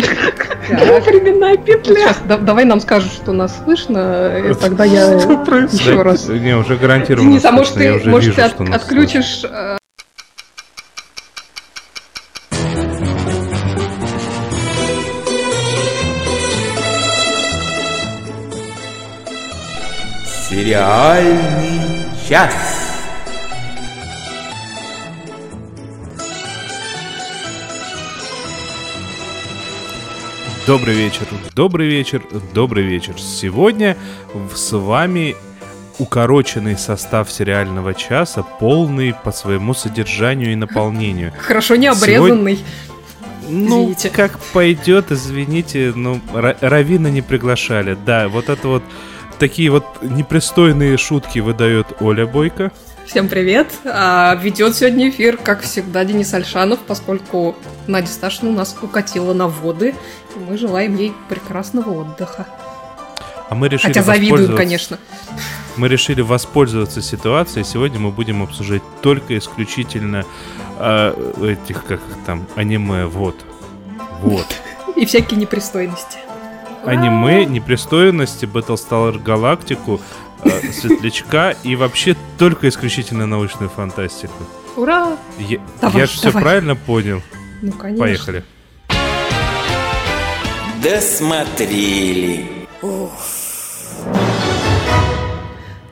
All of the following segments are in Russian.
Временная петля. Сейчас, давай нам скажешь, что нас слышно, и тогда я еще раз. Не, уже гарантированно Денис, а может ты, может, ты отключишь Сериальный час. Добрый вечер, добрый вечер, добрый вечер. Сегодня с вами укороченный состав сериального часа, полный по своему содержанию и наполнению. Хорошо не обрезанный. Сегодня... Ну, извините. как пойдет, извините, ну, Равина не приглашали. Да, вот это вот такие вот непристойные шутки выдает Оля Бойко. Всем привет! А, ведет сегодня эфир, как всегда, Денис Альшанов, поскольку Надя Сташина у нас укатила на воды, и мы желаем ей прекрасного отдыха. А мы решили Хотя завидую, конечно. Мы решили воспользоваться ситуацией. Сегодня мы будем обсуждать только исключительно э, этих, как там, аниме. Вот. Вот. И всякие непристойности аниме, непристойности, Battlestar Галактику, э, Светлячка и вообще только исключительно научную фантастику. Ура! Я, давай, я же все правильно понял. Ну, конечно. Поехали. Досмотрели.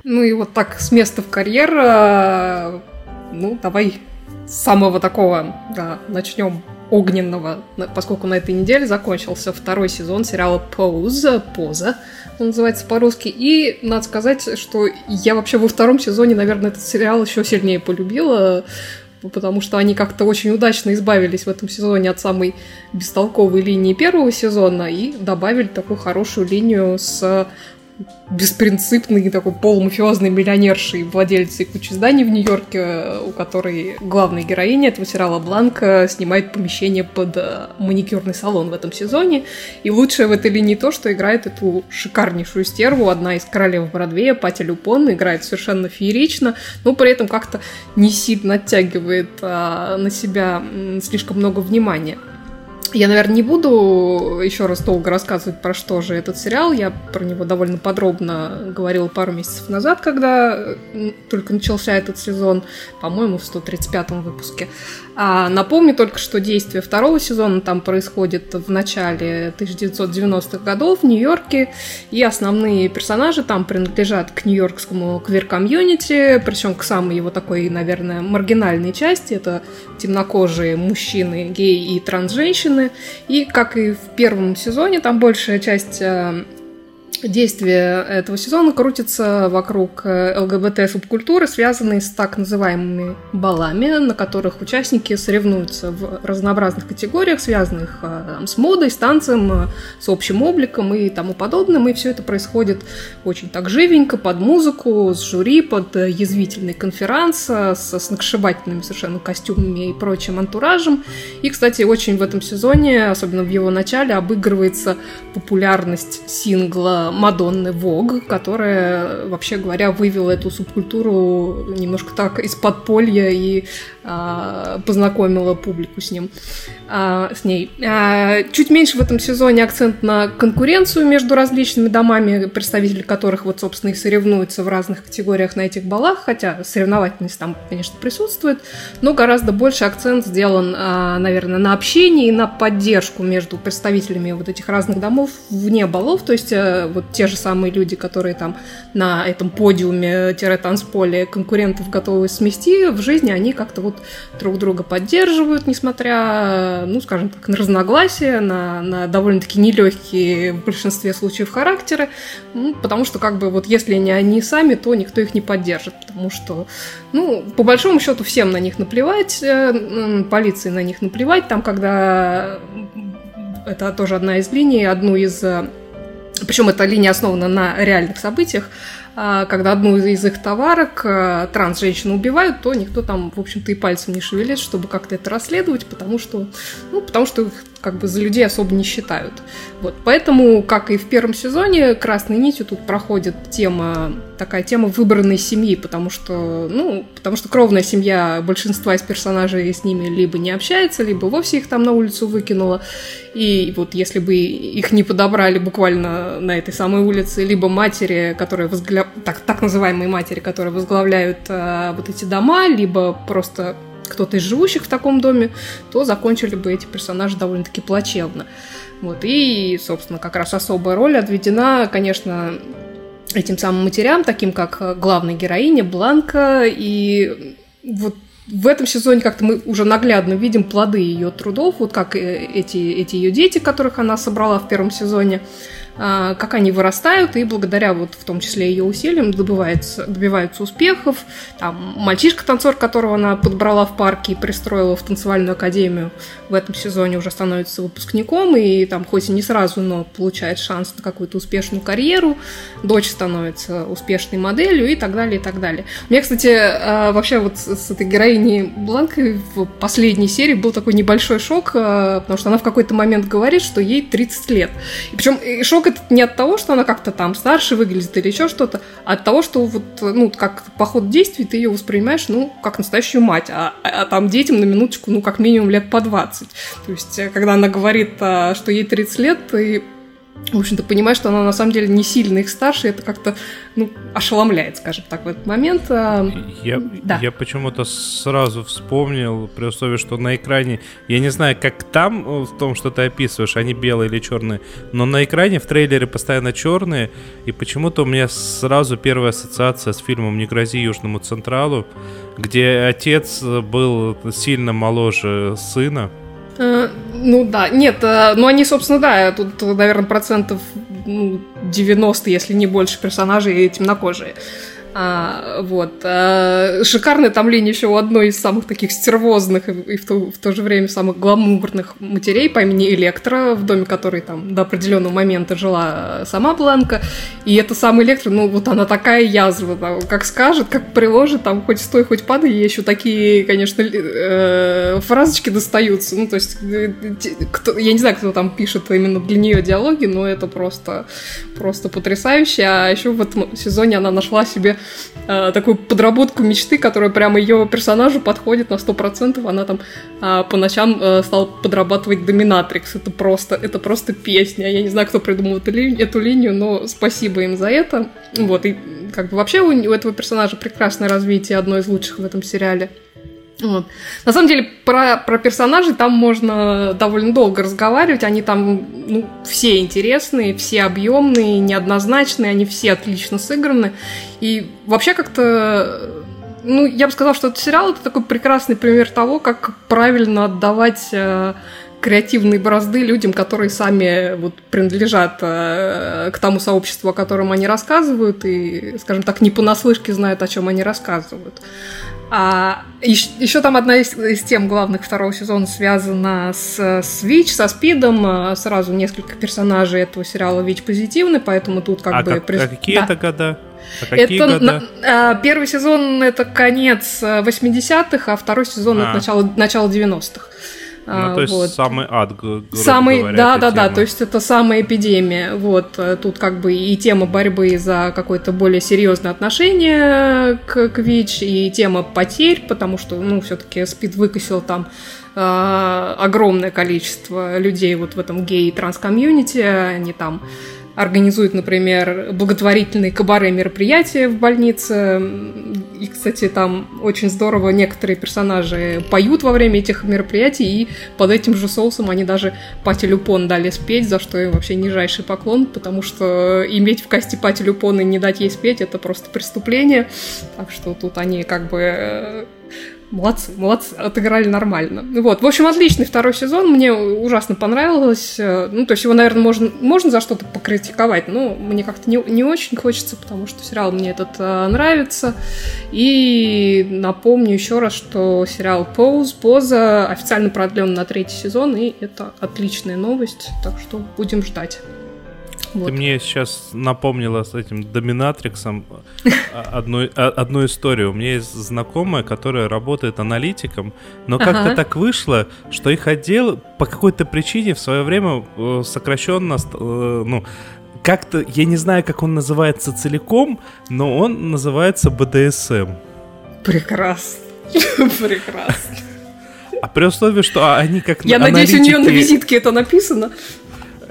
Ну и вот так с места в карьер, э, ну давай с самого такого, да, начнем огненного, поскольку на этой неделе закончился второй сезон сериала «Поза», «Поза», он называется по-русски. И надо сказать, что я вообще во втором сезоне, наверное, этот сериал еще сильнее полюбила, потому что они как-то очень удачно избавились в этом сезоне от самой бестолковой линии первого сезона и добавили такую хорошую линию с беспринципный такой полумафиозный миллионершей, владельцей кучи зданий в Нью-Йорке, у которой главная героиня этого сериала Бланка снимает помещение под э, маникюрный салон в этом сезоне. И лучшее в этой линии то, что играет эту шикарнейшую стерву, одна из королев Бродвея, Патя Люпон, играет совершенно феерично, но при этом как-то не сильно оттягивает а, на себя слишком много внимания. Я, наверное, не буду еще раз долго рассказывать, про что же этот сериал. Я про него довольно подробно говорила пару месяцев назад, когда только начался этот сезон, по-моему, в 135-м выпуске. А напомню только, что действие второго сезона там происходит в начале 1990-х годов в Нью-Йорке, и основные персонажи там принадлежат к нью-йоркскому квир-комьюнити, причем к самой его такой, наверное, маргинальной части. Это темнокожие мужчины, геи и трансженщины. И, как и в первом сезоне, там большая часть э, Действие этого сезона крутится вокруг э, ЛГБТ-субкультуры, связанной с так называемыми балами, на которых участники соревнуются в разнообразных категориях, связанных э, там, с модой, с танцем, э, с общим обликом и тому подобным. И все это происходит очень так живенько, под музыку, с жюри, под язвительный конферанс, со сногсшибательными совершенно костюмами и прочим антуражем. И, кстати, очень в этом сезоне, особенно в его начале, обыгрывается популярность сингла Мадонны Вог, которая, вообще говоря, вывела эту субкультуру немножко так из подполья и а, познакомила публику с ним, а, с ней. А, чуть меньше в этом сезоне акцент на конкуренцию между различными домами, представители которых вот, собственно, и соревнуются в разных категориях на этих балах, хотя соревновательность там, конечно, присутствует, но гораздо больше акцент сделан, а, наверное, на общении и на поддержку между представителями вот этих разных домов вне балов, то есть э, вот те же самые люди, которые там на этом подиуме-танцполе конкурентов готовы смести, в жизни они как-то вот друг друга поддерживают, несмотря, ну, скажем так, на разногласия, на, на довольно-таки нелегкие в большинстве случаев характеры, ну, потому что как бы вот если не они сами, то никто их не поддержит, потому что, ну, по большому счету всем на них наплевать, э, полиции на них наплевать, там, когда это тоже одна из линий, одну из э, причем эта линия основана на реальных событиях. А, когда одну из их товарок а, транс-женщину убивают, то никто там, в общем-то, и пальцем не шевелит, чтобы как-то это расследовать, потому что, ну, потому что их как бы за людей особо не считают. Вот, поэтому, как и в первом сезоне, красной нитью тут проходит тема, такая тема выбранной семьи, потому что, ну, потому что кровная семья большинства из персонажей с ними либо не общается, либо вовсе их там на улицу выкинула. И вот если бы их не подобрали буквально на этой самой улице, либо матери, которые возгля... так, так называемые матери, которые возглавляют э, вот эти дома, либо просто кто-то из живущих в таком доме, то закончили бы эти персонажи довольно-таки плачевно. Вот, и, собственно, как раз особая роль отведена, конечно, этим самым матерям, таким как главная героиня Бланка, и вот в этом сезоне как-то мы уже наглядно видим плоды ее трудов, вот как э, эти, эти ее дети, которых она собрала в первом сезоне, как они вырастают, и благодаря вот в том числе ее усилиям добивается, добиваются успехов. Там мальчишка-танцор, которого она подбрала в парке и пристроила в танцевальную академию, в этом сезоне уже становится выпускником, и там хоть и не сразу, но получает шанс на какую-то успешную карьеру. Дочь становится успешной моделью и так далее, и так далее. У меня, кстати, а, вообще вот с этой героиней Бланкой в последней серии был такой небольшой шок, а, потому что она в какой-то момент говорит, что ей 30 лет. И причем шок это не от того, что она как-то там старше выглядит или еще что-то, а от того, что вот, ну, как по ходу действий ты ее воспринимаешь, ну, как настоящую мать, а, а там детям на минуточку, ну, как минимум лет по 20. То есть, э, когда она говорит, а, что ей 30 лет, ты в общем-то, понимаешь, что она на самом деле не сильно их старше, это как-то, ну, ошеломляет, скажем так, в этот момент. А, я, да. я почему-то сразу вспомнил, при условии, что на экране, я не знаю, как там, э, в том, что ты описываешь, они белые или черные, но на экране в трейлере постоянно черные, и почему-то у меня сразу первая ассоциация с фильмом «Не грози Южному Централу», где отец был сильно моложе сына, ну да, нет, э, ну они, собственно, да, тут, наверное, процентов ну, 90, если не больше персонажей темнокожие. А, вот. А, шикарное там линия еще у одной из самых таких стервозных и в то, в то же время самых гламурных матерей по имени Электра, в доме которой там до определенного момента жила сама Бланка. И эта самая Электра, ну вот она такая язва, там, как скажет, как приложит, там хоть стой, хоть падай, ей еще такие, конечно, э, фразочки достаются. Ну, то есть, э, кто, я не знаю, кто там пишет именно для нее диалоги, но это просто, просто потрясающе. А еще в этом сезоне она нашла себе э, такую подработку мечты, которая прямо ее персонажу подходит на 100%. Она там э, по ночам э, стала подрабатывать доминатрикс. Это просто, это просто песня. Я не знаю, кто придумал эту, ли, эту линию, но спасибо им за это. Вот, и как бы вообще у, у этого персонажа прекрасное развитие, одно из лучших в этом сериале. Вот. На самом деле, про, про персонажей там можно довольно долго разговаривать. Они там ну, все интересные, все объемные, неоднозначные, они все отлично сыграны. И вообще как-то ну, я бы сказала, что этот сериал это такой прекрасный пример того, как правильно отдавать э, креативные борозды людям, которые сами вот принадлежат э, к тому сообществу, о котором они рассказывают, и, скажем так, не понаслышке знают, о чем они рассказывают. А еще, еще там одна из, из тем главных второго сезона связана с, с ВИЧ, со СПИДом. А, сразу несколько персонажей этого сериала ВИЧ позитивны, поэтому тут как а бы... Как, прис... а какие да. это года? А какие это года? На, первый сезон это конец 80-х, а второй сезон а. это начало, начало 90-х. Ну, то есть вот. самый ад, самый, говоря, да, да, тема. да, то есть это самая эпидемия. Вот э, тут как бы и тема борьбы за какое-то более серьезное отношение к, к ВИЧ, и тема потерь, потому что, ну, все-таки СПИД выкосил там э, огромное количество людей вот в этом гей транс-комьюнити, они там организует, например, благотворительные кабаре мероприятия в больнице. И, кстати, там очень здорово некоторые персонажи поют во время этих мероприятий, и под этим же соусом они даже Patti LuPone дали спеть, за что им вообще нижайший поклон, потому что иметь в касте Patti LuPone и не дать ей спеть, это просто преступление. Так что тут они как бы э, Молодцы, молодцы, отыграли нормально. Вот, в общем, отличный второй сезон, мне ужасно понравилось. Ну, то есть его, наверное, можно, можно за что-то покритиковать, но мне как-то не, не очень хочется, потому что сериал мне этот а, нравится. И напомню еще раз, что сериал Pose, Поза официально продлен на третий сезон, и это отличная новость, так что будем ждать. Вот. Ты мне сейчас напомнила с этим доминатриксом одну, одну историю. У меня есть знакомая, которая работает аналитиком, но как-то ага. так вышло, что их отдел по какой-то причине в свое время э, сокращенно, э, ну, как-то, я не знаю, как он называется целиком, но он называется БДСМ. Прекрасно. Прекрасно. А при условии, что они как Я надеюсь, у нее на визитке это написано.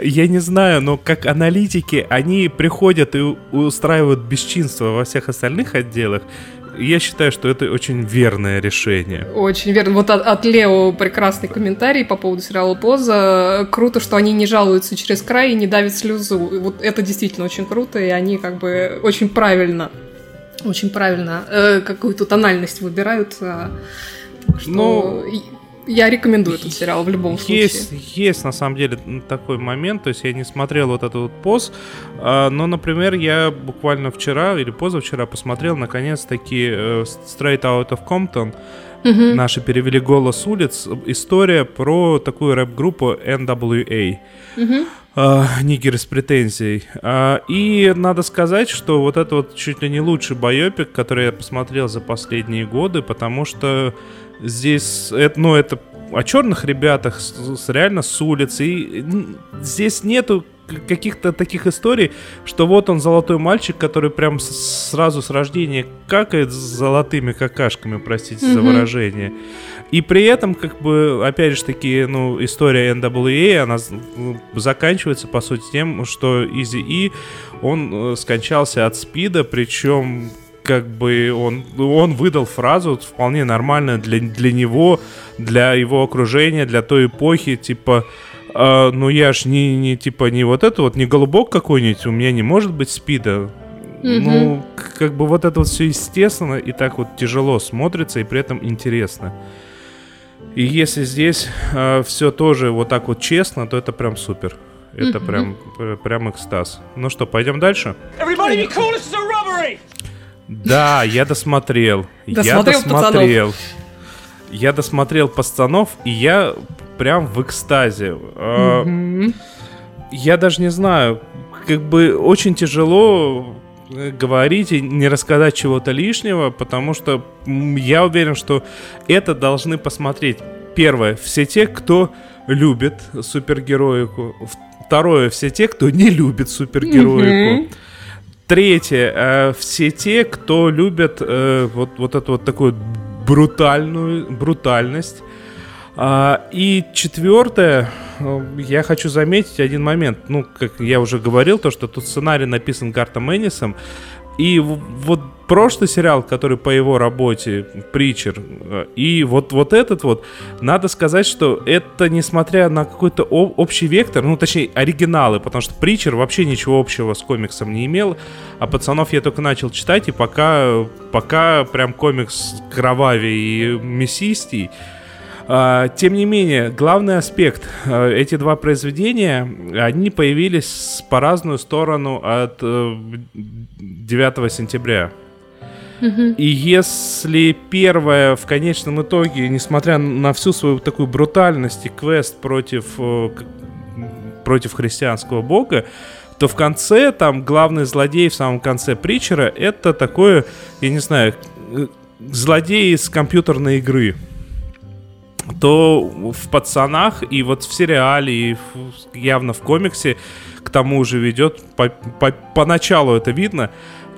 Я не знаю, но как аналитики, они приходят и устраивают бесчинство во всех остальных отделах. Я считаю, что это очень верное решение. Очень верно. Вот от, от Лео прекрасный комментарий по поводу сериала «Поза». Круто, что они не жалуются через край и не давят слезу. Вот это действительно очень круто, и они как бы очень правильно, очень правильно э, какую-то тональность выбирают. Э, что... Ну, я рекомендую этот сериал в любом случае. Есть, есть на самом деле такой момент, то есть я не смотрел вот этот вот пост, а, но, например, я буквально вчера или позавчера посмотрел наконец-таки э, Straight Out of Compton, Угу. Наши перевели «Голос улиц». История про такую рэп-группу NWA. Угу. Uh, Нигер с претензией. Uh, и надо сказать, что вот это вот чуть ли не лучший байопик, который я посмотрел за последние годы, потому что Здесь, это, ну, это о черных ребятах с, с, реально с улицы. И здесь нету каких-то таких историй, что вот он золотой мальчик, который прям сразу с рождения какает с золотыми какашками, простите mm-hmm. за выражение. И при этом, как бы, опять же таки, ну, история NWA, она ну, заканчивается, по сути, тем, что Изи И, он э, скончался от спида, причем как бы он, он выдал фразу вполне нормальную для, для него, для его окружения, для той эпохи, типа, э, ну я ж не, не, типа, не вот это вот, не голубок какой-нибудь, у меня не может быть спида. Mm-hmm. Ну, как бы вот это вот все естественно и так вот тяжело смотрится и при этом интересно. И если здесь э, все тоже вот так вот честно, то это прям супер. Это mm-hmm. прям, прям экстаз. Ну что, пойдем дальше? Everybody be cool, this is a robbery! Да, я досмотрел. Я досмотрел. Я досмотрел пацанов, и я прям в экстазе. Mm-hmm. Я даже не знаю, как бы очень тяжело э, говорить и не рассказать чего-то лишнего, потому что я уверен, что это должны посмотреть. Первое, все те, кто любит супергероику. Второе, все те, кто не любит супергероику. Mm-hmm. Третье. Э, все те, кто любят э, вот, вот эту вот такую брутальную, брутальность. А, и четвертое, э, я хочу заметить один момент. Ну, как я уже говорил, то, что тут сценарий написан Гартом Эннисом. И вот прошлый сериал, который по его работе, Притчер, э, и вот, вот этот вот, надо сказать, что это, несмотря на какой-то общий вектор, ну, точнее, оригиналы, потому что Притчер вообще ничего общего с комиксом не имел, а пацанов я только начал читать, и пока, пока прям комикс кровавее и мясистей, а, тем не менее, главный аспект, а, эти два произведения, они появились по разную сторону от 9 э, сентября. И если первое в конечном итоге, несмотря на всю свою такую брутальность и квест против, э, против христианского бога, то в конце, там, главный злодей в самом конце Притчера, это такое, я не знаю, э, злодей из компьютерной игры то в пацанах и вот в сериале, и в, явно в комиксе к тому же ведет, по, по, поначалу это видно,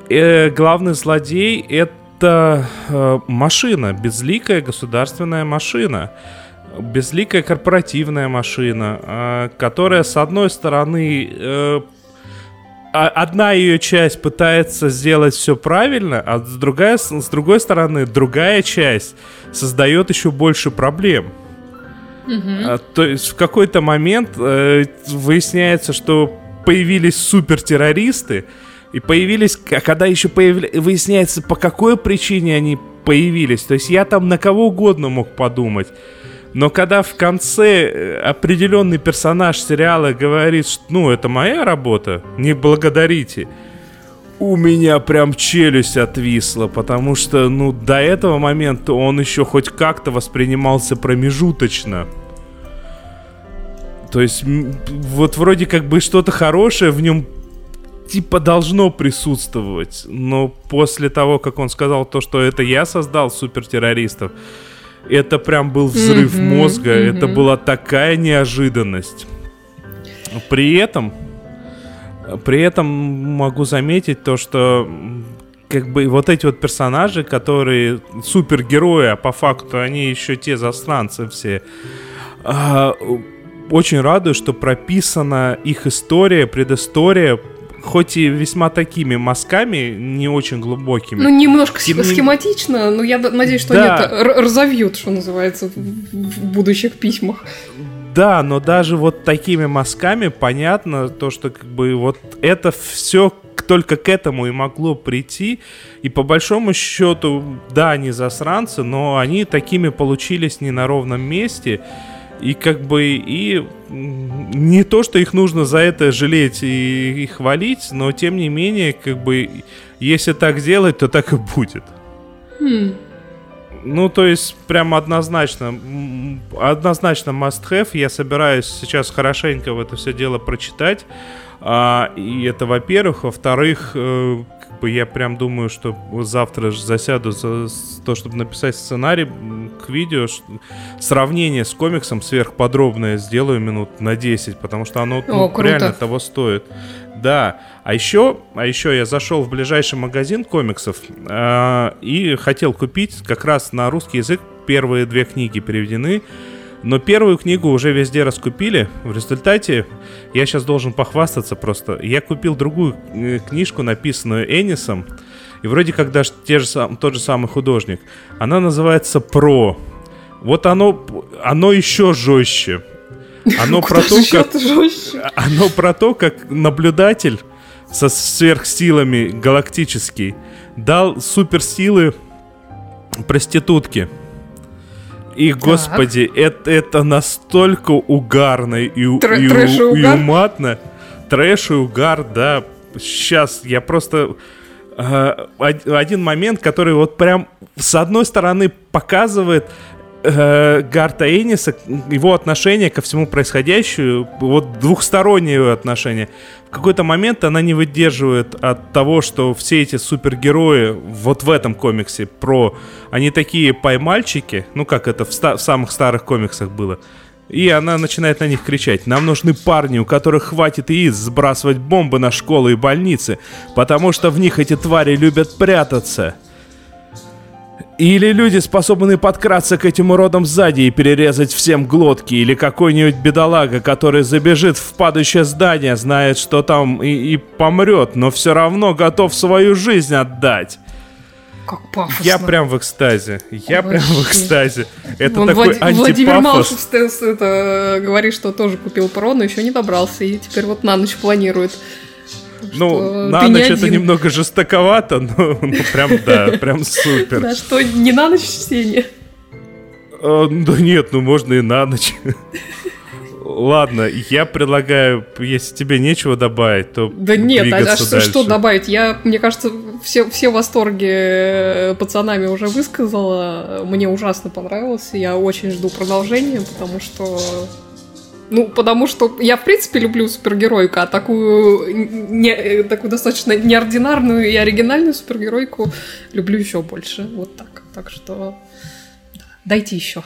э, главный злодей это э, машина, безликая государственная машина безликая корпоративная машина, э, которая с одной стороны э, одна ее часть пытается сделать все правильно, а с другой, с другой стороны, другая часть создает еще больше проблем. А, то есть в какой-то момент э, выясняется, что появились супертеррористы, и появились, а когда еще появля... выясняется, по какой причине они появились. То есть я там на кого угодно мог подумать. Но когда в конце э, определенный персонаж сериала говорит, что ну это моя работа, не благодарите, у меня прям челюсть отвисла, потому что ну до этого момента он еще хоть как-то воспринимался промежуточно. То есть, вот вроде как бы что-то хорошее в нем типа должно присутствовать, но после того, как он сказал то, что это я создал супертеррористов, это прям был взрыв mm-hmm, мозга, mm-hmm. это была такая неожиданность. При этом, при этом могу заметить то, что как бы вот эти вот персонажи, которые супергерои, а по факту они еще те застранцы все, а, очень радует, что прописана их история, предыстория, хоть и весьма такими мазками, не очень глубокими. Ну, немножко Тем... схематично, но я надеюсь, что да. они это разовьют, что называется, в будущих письмах. Да, но даже вот такими мазками понятно то, что как бы вот это все только к этому и могло прийти. И по большому счету, да, они засранцы, но они такими получились не на ровном месте. И как бы и не то, что их нужно за это жалеть и, и хвалить, но тем не менее, как бы, если так сделать, то так и будет. Хм. Ну, то есть, прям однозначно, однозначно must have. Я собираюсь сейчас хорошенько в это все дело прочитать. А, и это, во-первых. Во-вторых, э, я прям думаю, что завтра же засяду за то, чтобы написать сценарий к видео. Сравнение с комиксом сверхподробное сделаю минут на 10, потому что оно ну, О, реально того стоит. Да. А еще, а еще я зашел в ближайший магазин комиксов э, и хотел купить как раз на русский язык первые две книги переведены. Но первую книгу уже везде раскупили. В результате я сейчас должен похвастаться просто. Я купил другую э, книжку, написанную Энисом. И вроде как даже те же, тот же самый художник. Она называется «Про». Вот оно, оно еще жестче. Оно про то, как... Оно про то, как наблюдатель со сверхсилами галактический дал суперсилы проститутке. И, так. господи, это, это настолько угарно и, Тр- и, и, и уматно. Трэш и угар, да. Сейчас я просто... Э, один момент, который вот прям с одной стороны показывает э, Гарта Эниса, его отношение ко всему происходящему, вот двухстороннее отношение. В какой-то момент она не выдерживает от того, что все эти супергерои вот в этом комиксе про... Они такие поймальчики, ну как это в, ста- в самых старых комиксах было. И она начинает на них кричать. Нам нужны парни, у которых хватит яиц сбрасывать бомбы на школы и больницы, потому что в них эти твари любят прятаться. Или люди, способны подкраться к этим уродам сзади и перерезать всем глотки, или какой-нибудь бедолага, который забежит в падающее здание, знает, что там и, и помрет, но все равно готов свою жизнь отдать. Как пафосно. Я прям в экстазе. Я Вообще. прям в экстазе. Это Вон такой Влад... антипафос. Владимир Малышев это, говорит, что тоже купил ПРО, но еще не добрался. И теперь вот на ночь планирует. Ну, на ночь это немного жестоковато, но ну, прям, да, прям супер. Да, что, не на ночь чтение? А, да нет, ну можно и на ночь. Ладно, я предлагаю, если тебе нечего добавить, то Да нет, а, а что, что добавить? Я, мне кажется, все, все восторги э, пацанами уже высказала. Мне ужасно понравилось. Я очень жду продолжения, потому что ну, потому что я, в принципе, люблю супергеройку, а такую, не, такую достаточно неординарную и оригинальную супергеройку люблю еще больше. Вот так. Так что дайте еще.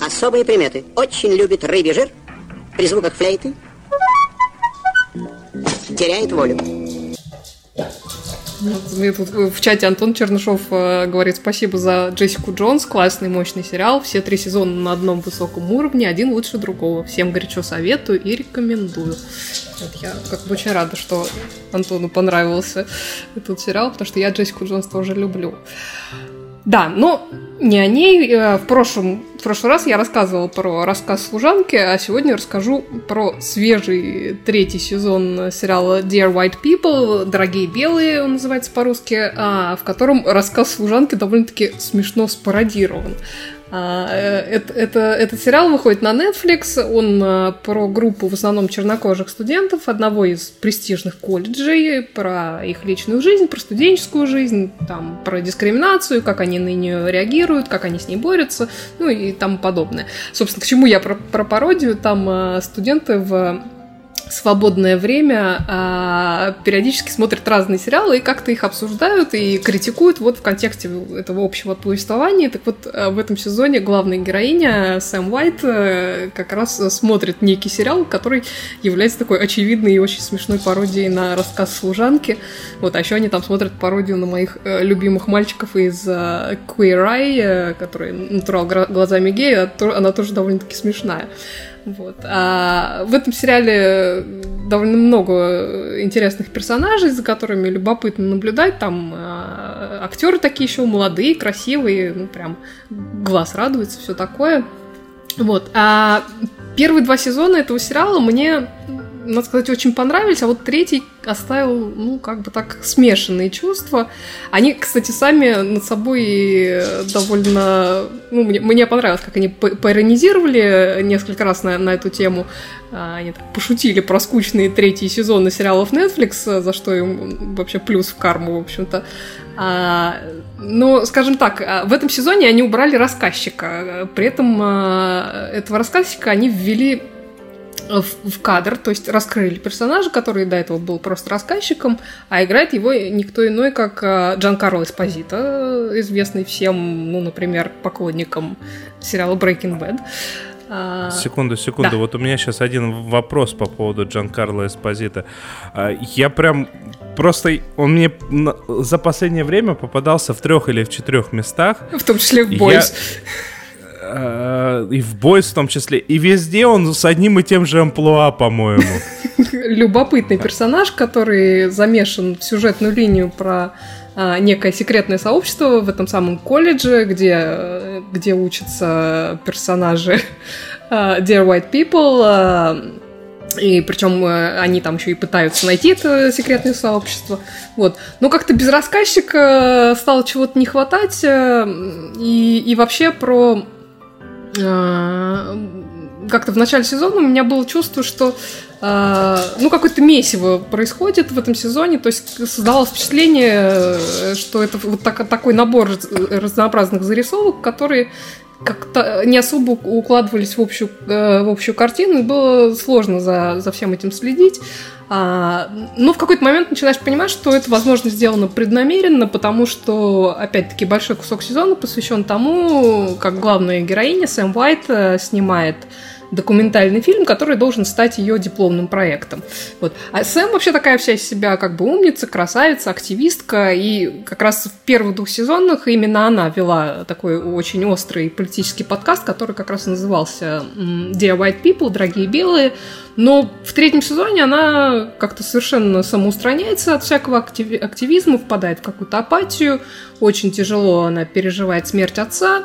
Особые приметы. Очень любит рыбий жир. При звуках флейты теряет волю. Мне тут в чате Антон Чернышов э, говорит спасибо за Джессику Джонс, классный, мощный сериал, все три сезона на одном высоком уровне, один лучше другого. Всем горячо советую и рекомендую. Вот я как бы очень рада, что Антону понравился этот сериал, потому что я Джессику Джонс тоже люблю. Да, но не о ней. Э, в прошлом, в прошлый раз я рассказывала про рассказ служанки, а сегодня расскажу про свежий третий сезон сериала Dear White People, Дорогие белые, он называется по-русски, а, в котором рассказ служанки довольно-таки смешно спародирован. А, э, это, это, этот сериал выходит на Netflix, он а, про группу в основном чернокожих студентов одного из престижных колледжей, про их личную жизнь, про студенческую жизнь, там, про дискриминацию, как они на нее реагируют, как они с ней борются, ну и тому подобное. Собственно, к чему я про, про пародию, там а, студенты в свободное время а, периодически смотрят разные сериалы и как-то их обсуждают и критикуют вот в контексте этого общего повествования. Так вот, а, в этом сезоне главная героиня Сэм Уайт а, как раз смотрит некий сериал, который является такой очевидной и очень смешной пародией на рассказ служанки. Вот, а еще они там смотрят пародию на моих э, любимых мальчиков из э, Queer Eye, э, который натурал глазами гея, она тоже довольно-таки смешная. Вот. А в этом сериале довольно много интересных персонажей, за которыми любопытно наблюдать. Там а, актеры такие еще молодые, красивые, ну прям глаз радуется, все такое. Вот. А первые два сезона этого сериала мне надо сказать, очень понравились, а вот третий оставил, ну, как бы так, смешанные чувства. Они, кстати, сами над собой довольно... Ну, мне, мне понравилось, как они поиронизировали несколько раз на, на эту тему. А, они так пошутили про скучные третьи сезоны сериалов Netflix, за что им вообще плюс в карму, в общем-то. А, но, скажем так, а, в этом сезоне они убрали рассказчика. При этом этого рассказчика они ввели в, в кадр, то есть раскрыли персонажа, который до этого был просто рассказчиком, а играет его никто иной, как а, Джан Карло Эспозито, известный всем, ну, например, поклонникам сериала Breaking Bad. А, секунду, секунду. Да. Вот у меня сейчас один вопрос по поводу Джан Карло Эспозита. Я прям просто он мне за последнее время попадался в трех или в четырех местах. В том числе в Бойс. Я Э, и в Бойс в том числе. И везде он с одним и тем же амплуа, по-моему. Любопытный персонаж, который замешан в сюжетную линию про а, некое секретное сообщество в этом самом колледже, где, где учатся персонажи uh, Dear White People. Uh, и причем они там еще и пытаются найти это секретное сообщество. Вот. Но как-то без рассказчика стало чего-то не хватать. И, и вообще про а, как-то в начале сезона у меня было чувство, что э, ну какое-то месиво происходит в этом сезоне, то есть создавалось впечатление, что это вот так, такой набор разнообразных зарисовок, которые как-то не особо укладывались в общую, э, в общую картину, и было сложно за, за всем этим следить. А, но в какой-то момент начинаешь понимать, что это, возможно, сделано преднамеренно, потому что, опять-таки, большой кусок сезона посвящен тому, как главная героиня Сэм Уайт э, снимает документальный фильм, который должен стать ее дипломным проектом. Вот. А Сэм вообще такая вся из себя как бы умница, красавица, активистка, и как раз в первых двух сезонах именно она вела такой очень острый политический подкаст, который как раз назывался «Dear White People», «Дорогие белые», но в третьем сезоне она как-то совершенно самоустраняется от всякого активизма, впадает в какую-то апатию, очень тяжело она переживает смерть отца.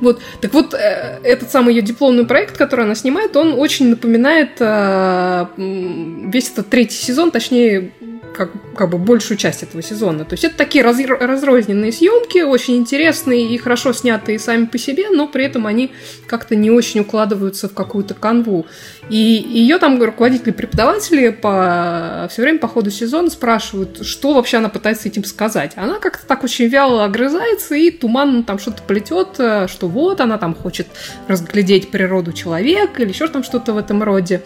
Вот. Так вот, э, этот самый ее дипломный проект, который она снимает, он очень напоминает э, весь этот третий сезон, точнее, как, как бы большую часть этого сезона. То есть это такие раз, разрозненные съемки, очень интересные и хорошо снятые сами по себе, но при этом они как-то не очень укладываются в какую-то канву. И ее там руководители преподаватели по, все время по ходу сезона спрашивают, что вообще она пытается этим сказать. Она как-то так очень вяло огрызается и туманно там что-то плетет, что вот она там хочет разглядеть природу человека или еще там что-то в этом роде.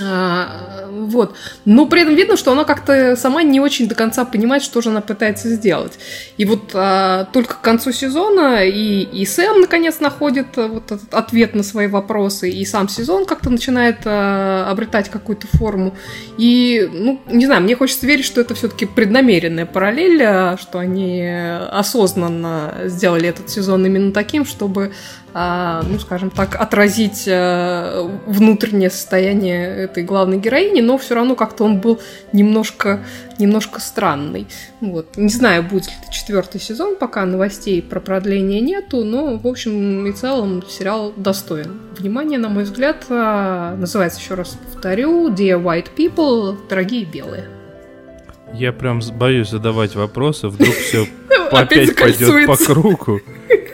А, вот. Но при этом видно, что она как-то сама не очень до конца понимает, что же она пытается сделать. И вот а, только к концу сезона и, и Сэм наконец находит а, вот этот ответ на свои вопросы, и сам сезон как-то начинает а, обретать какую-то форму. И, ну, не знаю, мне хочется верить, что это все-таки преднамеренная параллель, а, что они осознанно сделали этот сезон именно таким, чтобы ну, скажем так, отразить а, внутреннее состояние этой главной героини, но все равно как-то он был немножко, немножко странный. Вот. Не знаю, будет ли это четвертый сезон, пока новостей про продление нету, но, в общем и целом, сериал достоин. Внимание, на мой взгляд, а, называется, еще раз повторю, Dear White People, дорогие белые. Я прям боюсь задавать вопросы, вдруг все опять пойдет по кругу.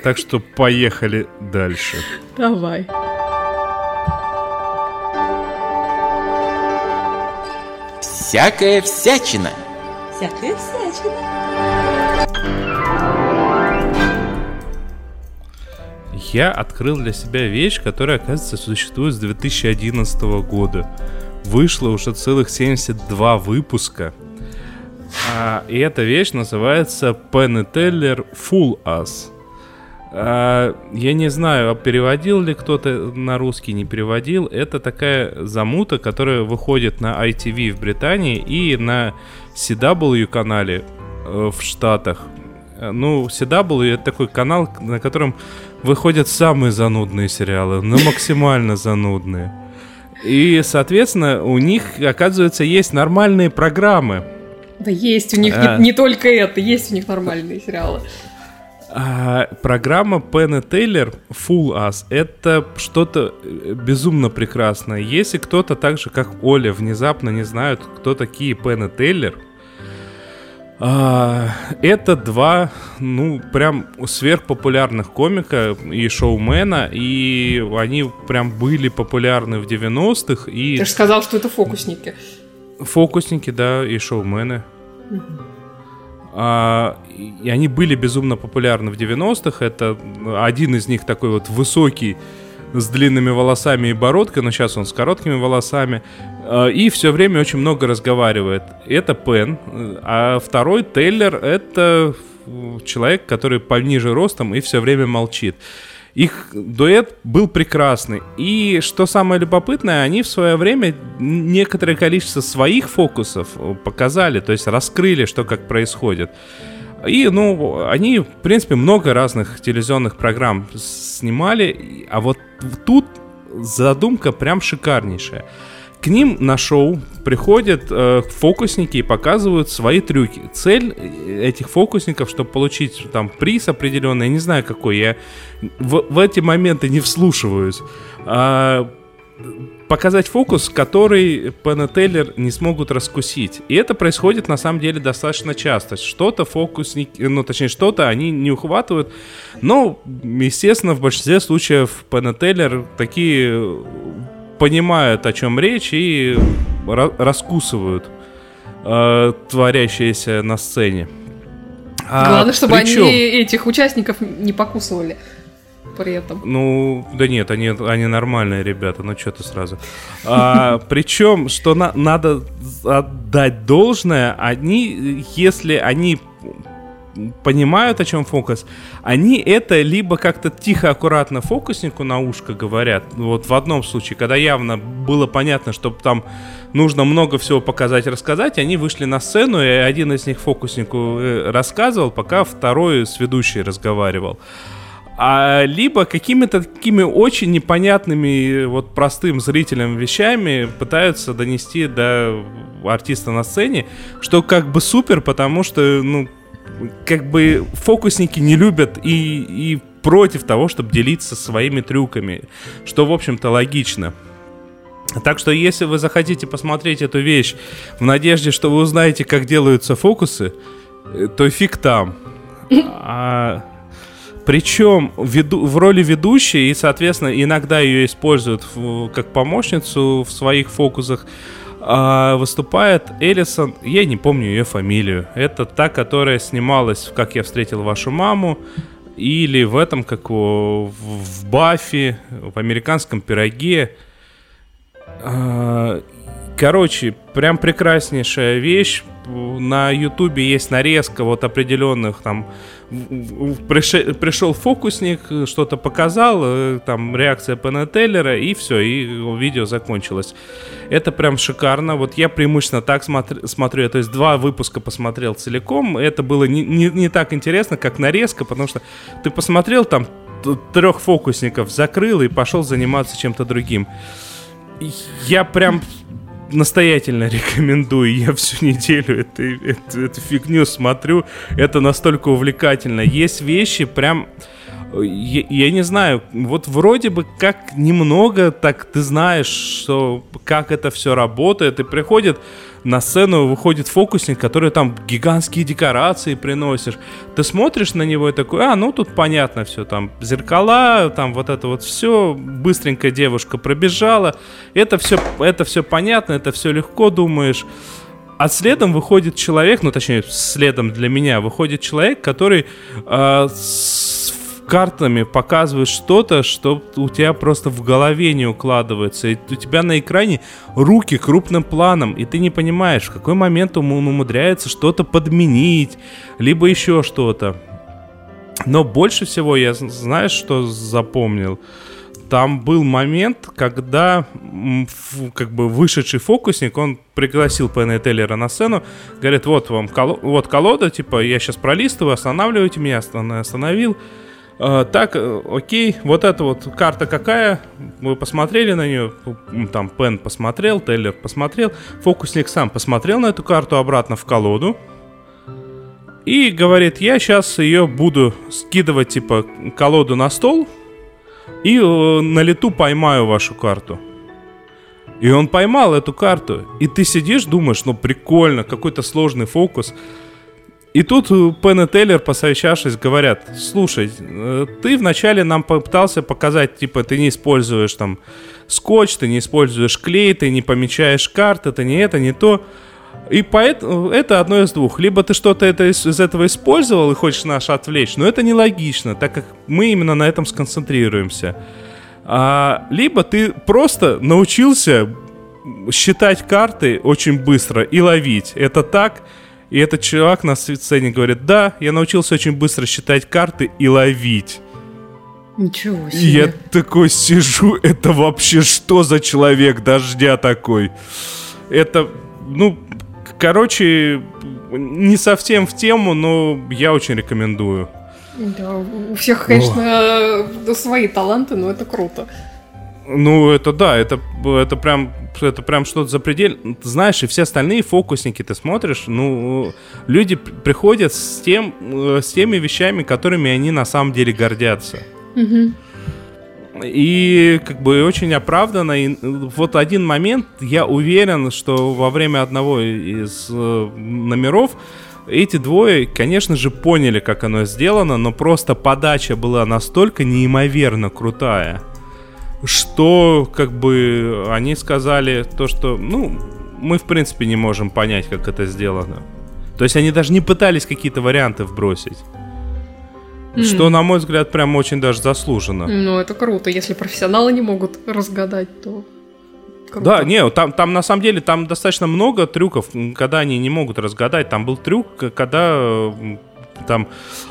Так что поехали дальше. Давай. Всякая всячина. Всякая всячина. Я открыл для себя вещь, которая, оказывается, существует с 2011 года. Вышло уже целых 72 выпуска. А, и эта вещь называется Penn Teller Full Us. А, я не знаю, а переводил ли кто-то на русский, не переводил. Это такая замута, которая выходит на ITV в Британии и на CW канале э, в Штатах. Э, Ну, CW это такой канал, на котором выходят самые занудные сериалы, но максимально занудные. И, соответственно, у них, оказывается, есть нормальные программы. Да есть у них А. не, не только это, есть у них нормальные сериалы. А, программа и Тейлор Full Us это что-то э, безумно прекрасное. Если кто-то так же, как Оля, внезапно не знают, кто такие Penn и Тейлор, а, это два, ну, прям сверхпопулярных комика и шоумена, и они прям были популярны в 90-х, и Ты же сказал, что это фокусники. фокусники, да, и шоумены. А, и они были безумно популярны в 90-х. Это один из них такой вот высокий, с длинными волосами и бородкой, но сейчас он с короткими волосами. А, И все время очень много разговаривает. Это Пен. А второй, Тейлер, это человек, который пониже ростом и все время молчит. Их дуэт был прекрасный. И что самое любопытное, они в свое время некоторое количество своих фокусов э, показали, то есть раскрыли, что как происходит. И, ну, они, в принципе, много разных телевизионных программ снимали, а вот тут задумка прям шикарнейшая. К ним на шоу приходят э, фокусники и показывают свои трюки. Цель э, этих фокусников, чтобы получить там приз определенный, я не знаю какой, я в, в эти моменты не вслушиваюсь. А, показать фокус, который Пен и Тейлор не смогут раскусить. И это происходит на самом деле достаточно часто. Что-то фокусники, ну точнее что-то они не ухватывают, но, естественно, в большинстве случаев Пен и Тейлор такие понимают, о чем речь, и ра- раскусывают э, творящееся на сцене. А Главное, чтобы причем- они этих участников не покусывали при этом. Ну, да нет, они, они нормальные ребята, ну что ты сразу. А, причем, что на- надо отдать должное, они, если они понимают, о чем фокус, они это либо как-то тихо, аккуратно фокуснику на ушко говорят. Вот в одном случае, когда явно было понятно, что там нужно много всего показать, рассказать, они вышли на сцену, и один из них фокуснику э, рассказывал, пока второй с ведущей разговаривал а либо какими-то такими очень непонятными вот простым зрителям вещами пытаются донести до артиста на сцене, что как бы супер, потому что, ну, как бы фокусники не любят и, и против того, чтобы делиться своими трюками, что, в общем-то, логично. Так что, если вы захотите посмотреть эту вещь в надежде, что вы узнаете, как делаются фокусы, э, то фиг там. А, причем веду, в роли ведущей, и, соответственно, иногда ее используют в- как помощницу в своих фокусах, а, выступает Элисон, я не помню ее фамилию. Это та, которая снималась в «Как я встретил вашу маму», или в этом, как в, в Баффи, в «Американском пироге». А, Короче, прям прекраснейшая вещь. На Ютубе есть нарезка вот определенных там. В- в- прише- Пришел фокусник, что-то показал, э, там реакция Пена Теллера, и все, и видео закончилось. Это прям шикарно. Вот я преимущественно так смотр- смотрю. Я, то есть два выпуска посмотрел целиком. Это было не, не, не так интересно, как нарезка, потому что ты посмотрел там трех фокусников, закрыл и пошел заниматься чем-то другим. Я прям настоятельно рекомендую. Я всю неделю эту, эту, эту фигню смотрю. Это настолько увлекательно. Есть вещи прям... я, я не знаю, вот вроде бы как немного так ты знаешь, что как это все работает, и приходит на сцену выходит фокусник, который там гигантские декорации приносишь. Ты смотришь на него и такой, а, ну тут понятно все, там зеркала, там вот это вот все, быстренько девушка пробежала. Это все, это все понятно, это все легко, думаешь. А следом выходит человек, ну точнее, следом для меня выходит человек, который э, с картами показывает что-то, что у тебя просто в голове не укладывается. И у тебя на экране руки крупным планом, и ты не понимаешь, в какой момент он умудряется что-то подменить, либо еще что-то. Но больше всего я, знаешь, что запомнил? Там был момент, когда как бы вышедший фокусник, он пригласил Пенна Теллера на сцену, говорит, вот вам коло- вот колода, типа, я сейчас пролистываю, останавливайте меня, остановил. А, так, э, окей, вот эта вот карта какая? Вы посмотрели на нее? Там Пен посмотрел, Теллер посмотрел, фокусник сам посмотрел на эту карту обратно в колоду. И говорит, я сейчас ее буду скидывать, типа, колоду на стол и э, на лету поймаю вашу карту. И он поймал эту карту. И ты сидишь, думаешь, ну прикольно, какой-то сложный фокус. И тут Пен и Тейлор, посовещавшись, говорят, слушай, э, ты вначале нам попытался показать, типа, ты не используешь там скотч, ты не используешь клей, ты не помечаешь карты, это не это, не то. И поэтому это одно из двух. Либо ты что-то это из, из этого использовал и хочешь нас отвлечь, но это нелогично, так как мы именно на этом сконцентрируемся. А, либо ты просто научился считать карты очень быстро и ловить. Это так, и этот чувак на сцене говорит, да, я научился очень быстро считать карты и ловить. Ничего себе. И я такой сижу, это вообще что за человек дождя такой? Это, ну, короче, не совсем в тему, но я очень рекомендую. Да, у всех, конечно, О. свои таланты, но это круто. Ну, это да, это, это прям это прям что-то запредельное. Знаешь, и все остальные фокусники ты смотришь, ну, люди приходят с, тем, э, с теми вещами, которыми они на самом деле гордятся. Угу. И как бы очень оправданно. И вот один момент, я уверен, что во время одного из э, номеров эти двое, конечно же, поняли, как оно сделано, но просто подача была настолько неимоверно крутая что как бы они сказали то, что, ну, мы в принципе не можем понять, как это сделано. То есть они даже не пытались какие-то варианты вбросить. Mm. Что, на мой взгляд, прям очень даже заслуженно. Ну, это круто. Если профессионалы не могут разгадать, то... Круто. Да, не, там, там на самом деле там достаточно много трюков, когда они не могут разгадать. Там был трюк, когда там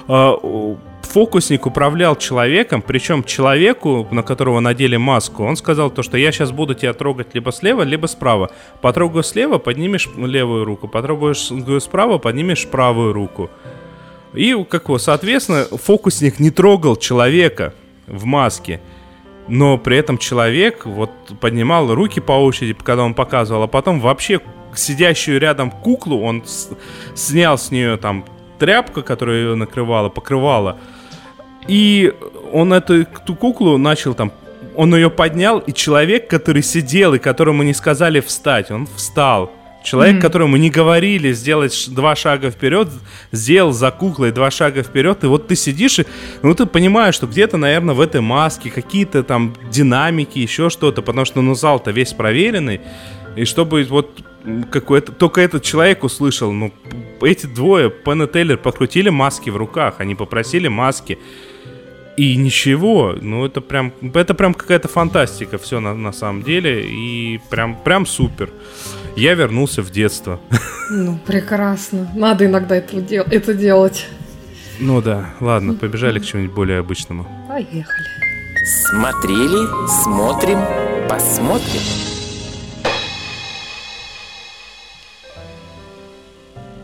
э, фокусник управлял человеком, причем человеку, на которого надели маску, он сказал то, что я сейчас буду тебя трогать либо слева, либо справа. Потрогаю слева, поднимешь левую руку, потрогаешь справа, поднимешь правую руку. И, как его, соответственно, фокусник не трогал человека в маске. Но при этом человек вот поднимал руки по очереди, когда он показывал, а потом вообще сидящую рядом куклу он с- снял с нее там тряпка, которая ее накрывала, покрывала. И он эту, эту куклу начал там он ее поднял, и человек, который сидел, и которому не сказали встать, он встал. Человек, mm-hmm. которому не говорили сделать два шага вперед, сделал за куклой два шага вперед, и вот ты сидишь, и ну ты понимаешь, что где-то, наверное, в этой маске какие-то там динамики, еще что-то, потому что ну зал-то весь проверенный, и чтобы вот какой-то только этот человек услышал, ну эти двое, Пен и Тейлор, покрутили маски в руках, они попросили маски. И ничего, ну это прям, это прям какая-то фантастика все на, на самом деле, и прям, прям супер. Я вернулся в детство. Ну, прекрасно. Надо иногда это, дел- это делать. Ну да, ладно, побежали к чему-нибудь более обычному. Поехали. Смотрели, смотрим, посмотрим.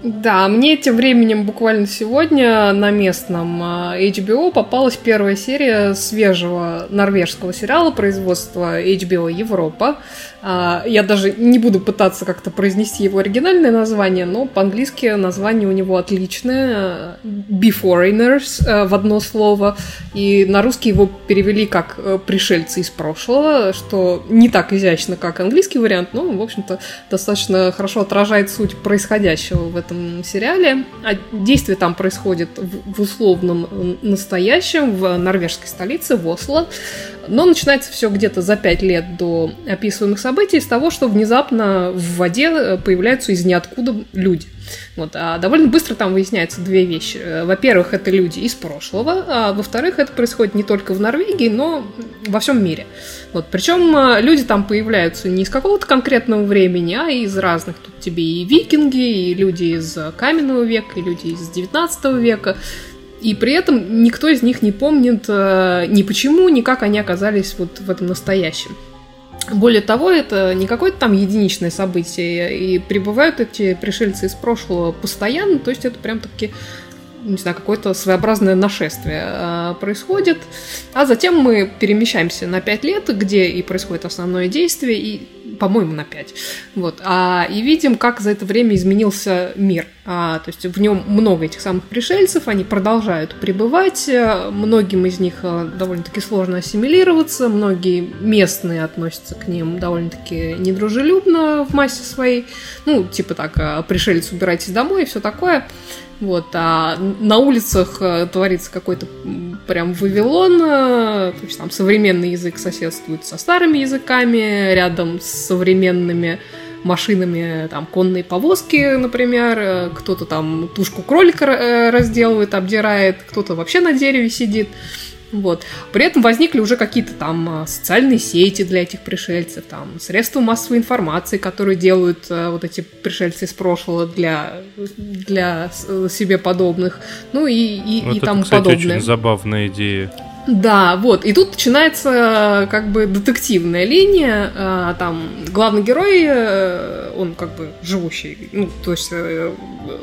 Да, мне тем временем буквально сегодня на местном а, HBO попалась первая серия свежего норвежского сериала производства HBO Европа. А, я даже не буду пытаться как-то произнести его оригинальное название, но по-английски название у него отличное. Beforeigners а, в одно слово. И на русский его перевели как э, «пришельцы из прошлого», что не так изящно, как английский вариант, но, в общем-то, достаточно хорошо отражает суть происходящего в этом сериале. А действие там происходит в условном настоящем, в норвежской столице, в Осло. Но начинается все где-то за пять лет до описываемых событий с того, что внезапно в воде э, появляются из ниоткуда люди. Вот, а довольно быстро там выясняются две вещи. Э, во-первых, это люди из прошлого, а во-вторых, это происходит не только в Норвегии, но во всем мире. Вот, причем э, люди там появляются не из какого-то конкретного времени, а из разных. Тут тебе и викинги, и люди из каменного века, и люди из 19 века. И при этом никто из них не помнит ни почему, ни как они оказались вот в этом настоящем. Более того, это не какое-то там единичное событие, и прибывают эти пришельцы из прошлого постоянно, то есть это прям таки не знаю, какое-то своеобразное нашествие э, происходит. А затем мы перемещаемся на 5 лет, где и происходит основное действие, и, по-моему, на 5. Вот. А, и видим, как за это время изменился мир. А, то есть в нем много этих самых пришельцев, они продолжают пребывать, многим из них э, довольно-таки сложно ассимилироваться, многие местные относятся к ним довольно-таки недружелюбно в массе своей. Ну, типа так, «А, пришельцы, убирайтесь домой и все такое. Вот, а на улицах э, творится какой-то прям Вавилон, э, то есть там современный язык соседствует со старыми языками, рядом с современными машинами, там, конные повозки, например, э, кто-то там тушку кролика разделывает, обдирает, кто-то вообще на дереве сидит. Вот. При этом возникли уже какие-то там а, социальные сети для этих пришельцев, там средства массовой информации, которые делают а, вот эти пришельцы из прошлого для, для себе подобных, ну и, и, вот и это, тому кстати, подобное. очень забавная идея. Да, вот. И тут начинается как бы детективная линия. А, там главный герой, э, он как бы живущий, ну, то есть э,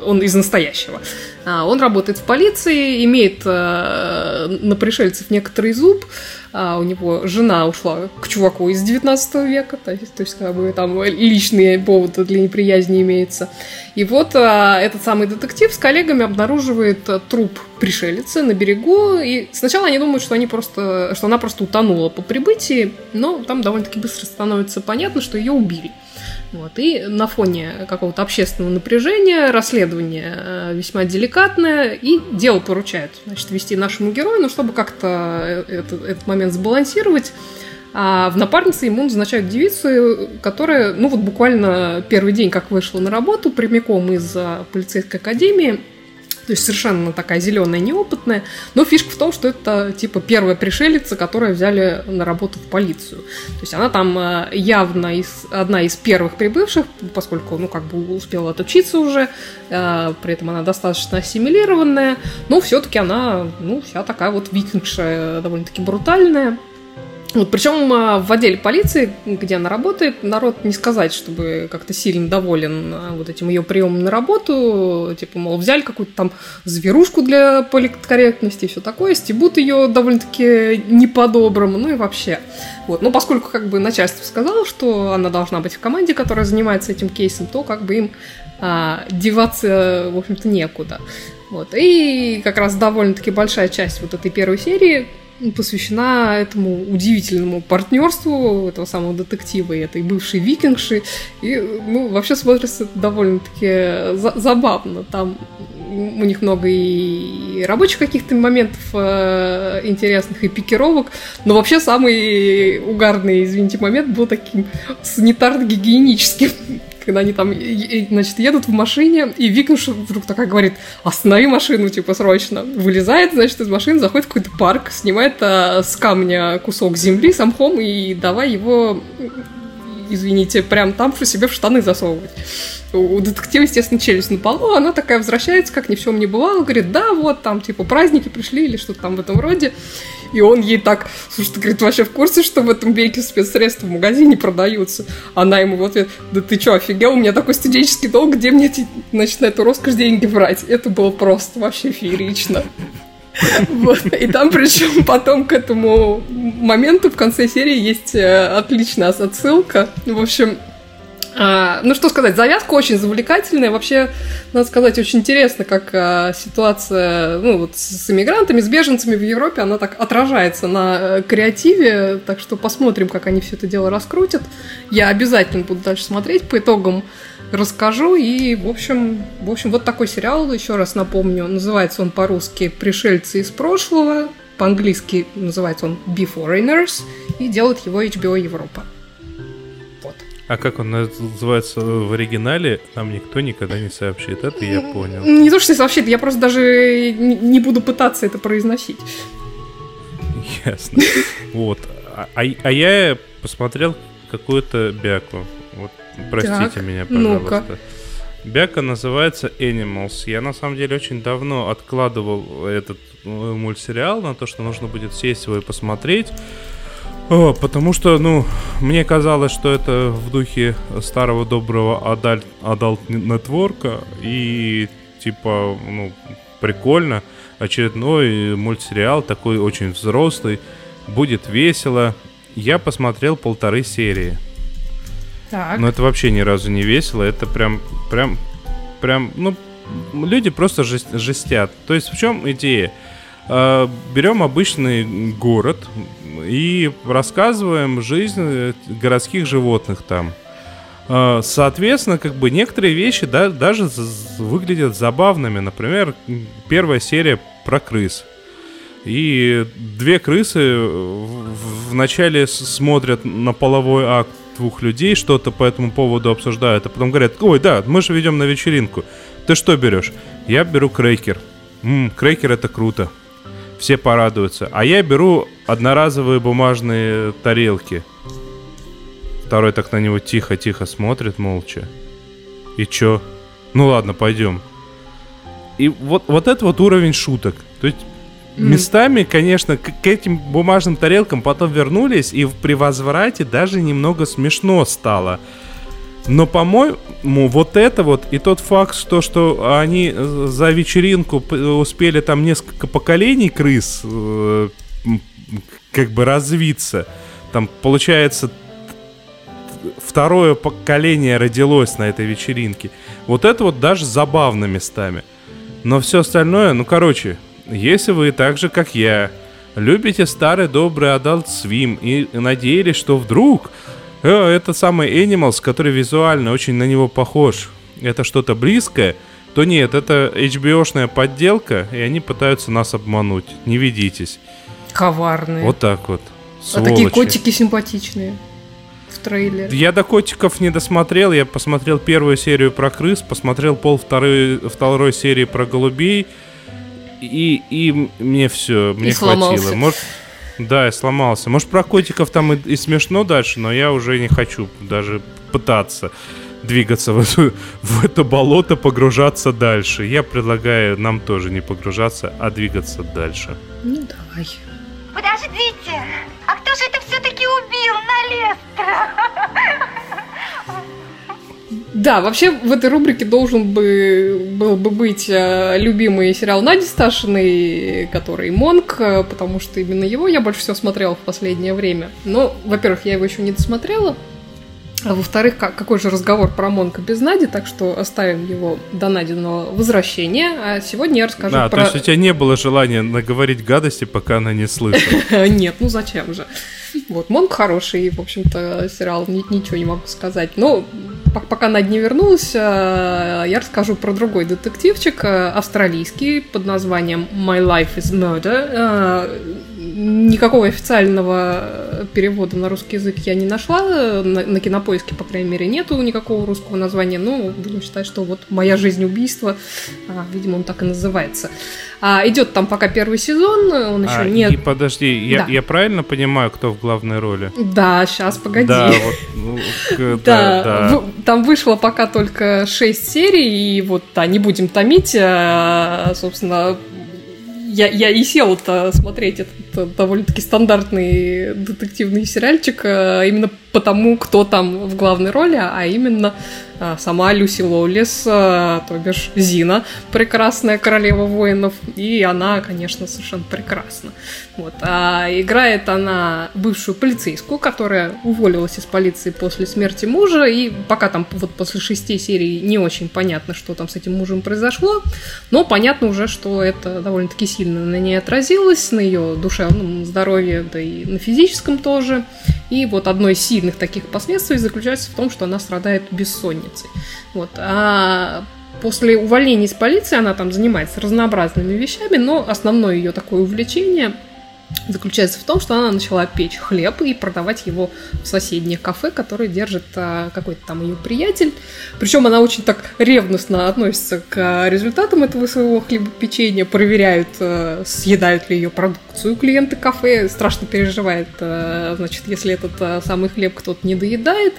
он из настоящего. А, он работает в полиции, имеет э, на пришельцев некоторый зуб, а у него жена ушла к чуваку из 19 века, то есть, то есть как бы там личные поводы для неприязни имеется. И вот а, этот самый детектив с коллегами обнаруживает а, труп пришелицы на берегу, и сначала они думают, что, они просто, что она просто утонула по прибытии, но там довольно-таки быстро становится понятно, что ее убили. Вот. И на фоне какого-то общественного напряжения расследование э, весьма деликатное, и дело поручают значит, вести нашему герою, но чтобы как-то э, этот, этот момент сбалансировать, а в напарнице ему назначают девицу, которая, ну вот буквально первый день, как вышла на работу, прямиком из полицейской академии, то есть совершенно такая зеленая, неопытная. Но фишка в том, что это типа первая пришелица, которую взяли на работу в полицию. То есть она там э, явно из, одна из первых прибывших, поскольку, ну, как бы успела отучиться уже, э, при этом она достаточно ассимилированная, но все-таки она, ну, вся такая вот викингша, довольно-таки брутальная. Вот, причем а, в отделе полиции, где она работает, народ не сказать, чтобы как-то сильно доволен а, вот этим ее приемом на работу. Типа, мол, взяли какую-то там зверушку для политкорректности и все такое, стебут ее довольно-таки не по-доброму, ну и вообще. Вот. Но поскольку как бы начальство сказало, что она должна быть в команде, которая занимается этим кейсом, то как бы им а, деваться, в общем-то, некуда. Вот. И как раз довольно-таки большая часть вот этой первой серии посвящена этому удивительному партнерству этого самого детектива и этой бывшей викингши. И, ну, вообще смотрится довольно-таки за забавно. Там у них много и рабочих каких-то моментов э, интересных, и пикировок, но вообще самый угарный, извините, момент был таким санитарно-гигиеническим когда они там, значит, едут в машине, и Викинг вдруг такая говорит, останови машину, типа, срочно. Вылезает, значит, из машины, заходит в какой-то парк, снимает а, с камня кусок земли с мхом и давай его, извините, прям там что себе в штаны засовывать. У детектива, естественно, челюсть на полу, она такая возвращается, как ни в чем не бывало, говорит, да, вот там, типа, праздники пришли или что-то там в этом роде. И он ей так, слушай, ты, говорит, вообще в курсе, что в этом веке спецсредства в магазине продаются? Она ему в ответ, да ты что, офигел, у меня такой студенческий долг, где мне, значит, на эту роскошь деньги брать? Это было просто вообще феерично. Вот. И там, причем, потом к этому моменту в конце серии есть э, отличная отсылка. В общем, а, ну что сказать, завязка очень завлекательная. Вообще, надо сказать, очень интересно, как а, ситуация ну, вот с иммигрантами, с беженцами в Европе, она так отражается на э, креативе. Так что посмотрим, как они все это дело раскрутят. Я обязательно буду дальше смотреть по итогам расскажу. И, в общем, в общем, вот такой сериал, еще раз напомню, называется он по-русски «Пришельцы из прошлого», по-английски называется он «Beforeigners», и делает его HBO Европа. А как он называется в оригинале, нам никто никогда не сообщит. Это я понял. Не то, что не сообщит, я просто даже не буду пытаться это произносить. Ясно. Вот. А, а, а я посмотрел какую-то бяку. Вот Простите так, меня, пожалуйста. Ну-ка. Бяка называется Animals. Я на самом деле очень давно откладывал этот э, мультсериал на то, что нужно будет сесть его и посмотреть. О, потому что, ну, мне казалось, что это в духе старого доброго adult, adult network а и типа, ну, прикольно. Очередной мультсериал такой очень взрослый, будет весело. Я посмотрел полторы серии. Так. Но это вообще ни разу не весело. Это прям, прям, прям, ну, люди просто жестят. То есть в чем идея? А, берем обычный город и рассказываем жизнь городских животных там. А, соответственно, как бы некоторые вещи да, даже выглядят забавными. Например, первая серия про крыс. И две крысы вначале смотрят на половой акт двух людей что-то по этому поводу обсуждают, а потом говорят, ой, да, мы же ведем на вечеринку. Ты что берешь? Я беру крекер. Ммм, крекер это круто. Все порадуются. А я беру одноразовые бумажные тарелки. Второй так на него тихо-тихо смотрит молча. И чё? Ну ладно, пойдем. И вот, вот это вот уровень шуток. То есть Местами, конечно, к, к этим бумажным тарелкам потом вернулись, и при возврате даже немного смешно стало. Но, по-моему, вот это вот и тот факт, что, что они э, за вечеринку успели там несколько поколений крыс э, как бы развиться. Там, получается, второе поколение родилось на этой вечеринке. Вот это вот даже забавно местами. Но все остальное, ну, короче, если вы так же, как я, любите старый добрый Adult Swim и надеялись, что вдруг это самый Animals, который визуально очень на него похож, это что-то близкое, то нет, это HBO-шная подделка, и они пытаются нас обмануть. Не ведитесь. Коварные. Вот так вот. Сволочи. А такие котики симпатичные в трейлере. Я до котиков не досмотрел. Я посмотрел первую серию про крыс, посмотрел пол второй, второй серии про голубей и, и мне все, мне и хватило. Сломался. Может, да, я сломался. Может, про котиков там и, и смешно дальше, но я уже не хочу даже пытаться двигаться в, эту, в это болото, погружаться дальше. Я предлагаю нам тоже не погружаться, а двигаться дальше. Ну, давай. Подождите! А кто же это все-таки убил Налестра? Да, вообще в этой рубрике должен бы, был бы быть э, любимый сериал Нади Сташиной, который Монк, э, потому что именно его я больше всего смотрела в последнее время. Но, во-первых, я его еще не досмотрела, а во-вторых, как, какой же разговор про Монка без Нади, так что оставим его до Надиного возвращения. А сегодня я расскажу да, про... то есть у тебя не было желания наговорить гадости, пока она не слышит. Нет, ну зачем же. Вот, Монк хороший, в общем-то, сериал, ничего не могу сказать. Но пока Надя не вернулась, э, я расскажу про другой детективчик, э, австралийский, под названием My Life is Murder. Э, никакого официального перевода на русский язык я не нашла. На, на кинопоиске, по крайней мере, нету никакого русского названия. Но будем считать, что вот «Моя жизнь убийство», а, видимо, он так и называется. А, идет там пока первый сезон, он еще а, нет. И подожди, я, да. я правильно понимаю, кто в главной роли? Да, сейчас, погоди. Да, вот, ну, да, да. Там вышло пока только 6 серий, и вот, да, не будем томить, а, собственно, я, я и села-то смотреть этот это довольно-таки стандартный детективный сериальчик, э, именно потому, кто там в главной роли, а именно а, сама Люси Лоулис, а, то бишь Зина, прекрасная королева воинов, и она, конечно, совершенно прекрасна. Вот. А играет она бывшую полицейскую, которая уволилась из полиции после смерти мужа, и пока там вот после шести серий не очень понятно, что там с этим мужем произошло, но понятно уже, что это довольно-таки сильно на ней отразилось, на ее душевном здоровье, да и на физическом тоже. И вот одно из сильных таких последствий заключается в том, что она страдает бессонницей. Вот. А после увольнения из полиции она там занимается разнообразными вещами, но основное ее такое увлечение – заключается в том, что она начала печь хлеб и продавать его в соседнее кафе, которое держит а, какой-то там ее приятель. Причем она очень так ревностно относится к результатам этого своего хлебопечения, проверяют, а, съедают ли ее продукцию клиенты кафе, страшно переживает, а, значит, если этот а, самый хлеб кто-то не доедает.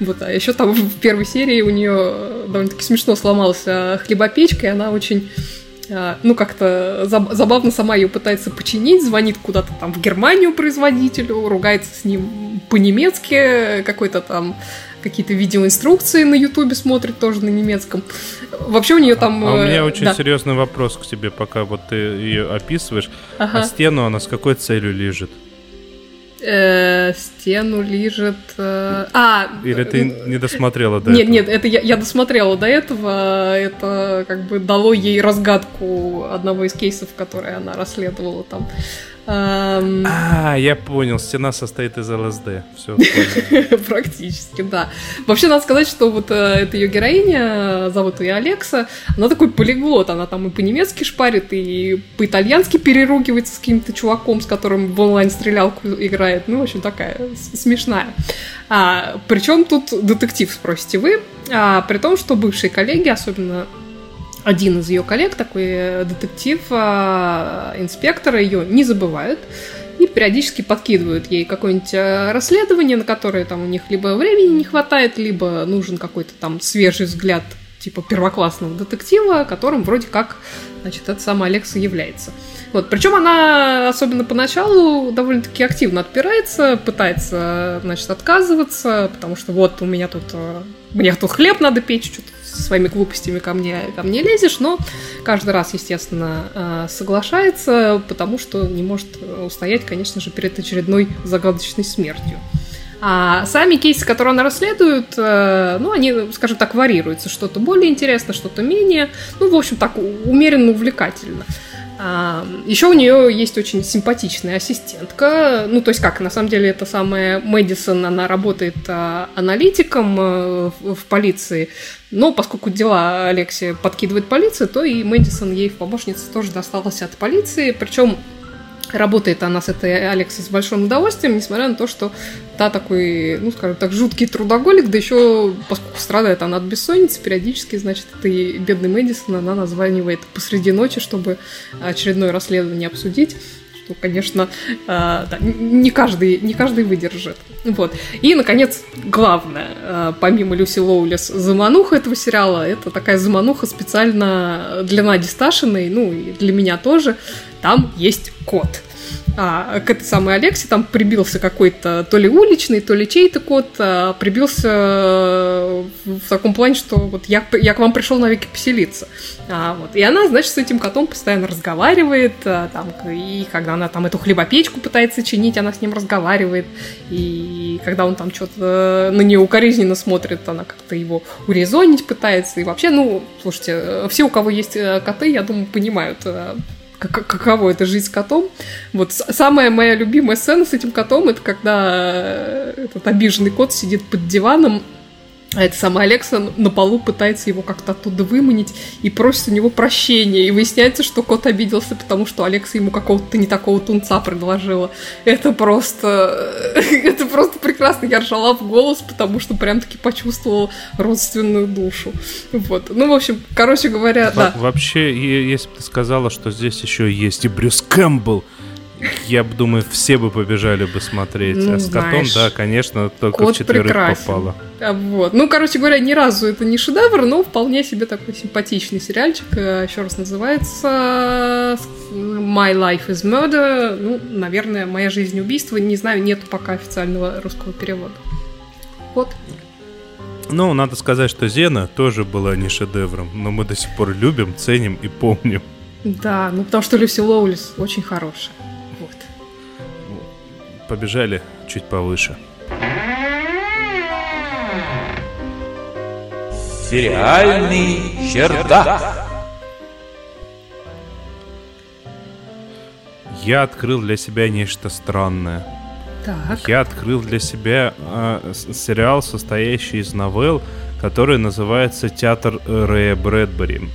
Вот, а еще там в первой серии у нее довольно-таки смешно сломалась а, хлебопечка, и она очень а, ну, как-то забавно сама ее пытается починить, звонит куда-то там в Германию производителю, ругается с ним по-немецки, какой-то там какие-то видеоинструкции на Ютубе смотрит тоже на немецком. Вообще у нее там... А у меня э, очень да. серьезный вопрос к тебе, пока вот ты ее описываешь. Ага. А стену она с какой целью лежит? Э, стену лежит... э, А! Или ты не досмотрела до Нет, этого? нет, это я, я досмотрела до этого. Это как бы дало ей разгадку одного из кейсов, которые она расследовала там. Эм, А, я понял, стена состоит из ЛСД. Все, Практически, да. Вообще, надо сказать, что вот э, эта ее героиня, зовут ее Алекса, она такой полиглот, она там и по-немецки шпарит, и по-итальянски переругивается с каким-то чуваком, с которым в онлайн-стрелялку играет. Ну, в общем, такая смешная. А, причем тут детектив, спросите вы, а, при том, что бывшие коллеги, особенно один из ее коллег, такой э, детектив, а, инспектора, ее не забывают и периодически подкидывают ей какое-нибудь э, расследование, на которое там у них либо времени не хватает, либо нужен какой-то там свежий взгляд типа первоклассного детектива, которым вроде как, значит, это сама Алекса является. Вот, причем она, особенно поначалу, довольно-таки активно отпирается, пытается, значит, отказываться, потому что вот у меня тут, э, мне тут хлеб надо печь, что-то со своими глупостями ко мне, ко мне лезешь, но каждый раз, естественно, э, соглашается, потому что не может устоять, конечно же, перед очередной загадочной смертью. А сами кейсы, которые она расследует, э, ну, они, скажем так, варьируются. Что-то более интересно, что-то менее. Ну, в общем, так умеренно увлекательно. А, Еще у нее есть очень симпатичная ассистентка. Ну, то есть как, на самом деле, это самая Мэдисон, она работает а, аналитиком э, в в полиции. Но поскольку дела Алексия подкидывает полиция, то и Мэдисон ей в помощнице тоже досталась от полиции. Причем Работает она с этой Алексой с большим удовольствием, несмотря на то, что та такой, ну, скажем так, жуткий трудоголик, да еще, поскольку страдает она от бессонницы, периодически, значит, этой бедной Мэдисон она названивает посреди ночи, чтобы очередное расследование обсудить что, конечно, э, да, не каждый, не каждый выдержит. Вот. И, наконец, главное, э, помимо Люси Лоулес, замануха этого сериала, это такая замануха специально для Нади Сташиной, ну, и для меня тоже, там есть кот. А, к этой самой Алексе там прибился какой-то то ли уличный, то ли чей-то кот, а, прибился э, в таком плане, что вот я, я к вам пришел навеки поселиться. А, вот. И она, значит, с этим котом постоянно разговаривает, а, там, и когда она там эту хлебопечку пытается чинить, она с ним разговаривает, и когда он там что-то на нее укоризненно смотрит, она как-то его урезонить пытается, и вообще, ну, слушайте, э, все, у кого есть э, коты, я думаю, понимают, э, как- каково это жить с котом. Вот самая моя любимая сцена с этим котом, это когда э, этот обиженный кот сидит под диваном, а эта сама Алекса на полу пытается его как-то оттуда выманить и просит у него прощения. И выясняется, что кот обиделся, потому что Алекса ему какого-то не такого тунца предложила. Это просто... Это просто прекрасно. Я ржала в голос, потому что прям-таки почувствовала родственную душу. Вот. Ну, в общем, короче говоря, Во- да. Вообще, если бы ты сказала, что здесь еще есть и Брюс Кэмпбелл, я бы думаю, все бы побежали бы смотреть. Ну, а с котом, знаешь, да, конечно, только кот в четверых прекрасен. попало. А, Вот. Ну, короче говоря, ни разу это не шедевр, но вполне себе такой симпатичный сериальчик. Э, Еще раз называется My Life is Murder. Ну, наверное, Моя жизнь убийство. Не знаю, нету пока официального русского перевода. Вот. Ну, надо сказать, что Зена тоже была не шедевром, но мы до сих пор любим, ценим и помним. Да, ну потому что Люси Лоулис очень хорошая. Побежали чуть повыше. Сериальный чердак. Я открыл для себя нечто странное. Так. Я открыл для себя э, сериал, состоящий из новелл, который называется «Театр Рэя Брэдбери».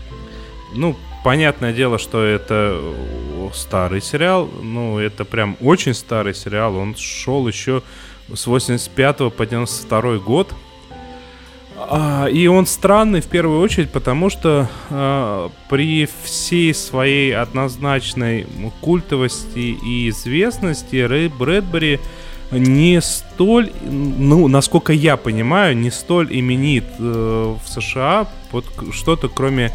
Ну, понятное дело, что это э, старый сериал, ну, это прям очень старый сериал, он шел еще с 85 по 92 год. А, и он странный в первую очередь, потому что а, при всей своей однозначной культовости и известности Рэй Брэдбери не столь, ну, насколько я понимаю, не столь именит э, в США к- что-то кроме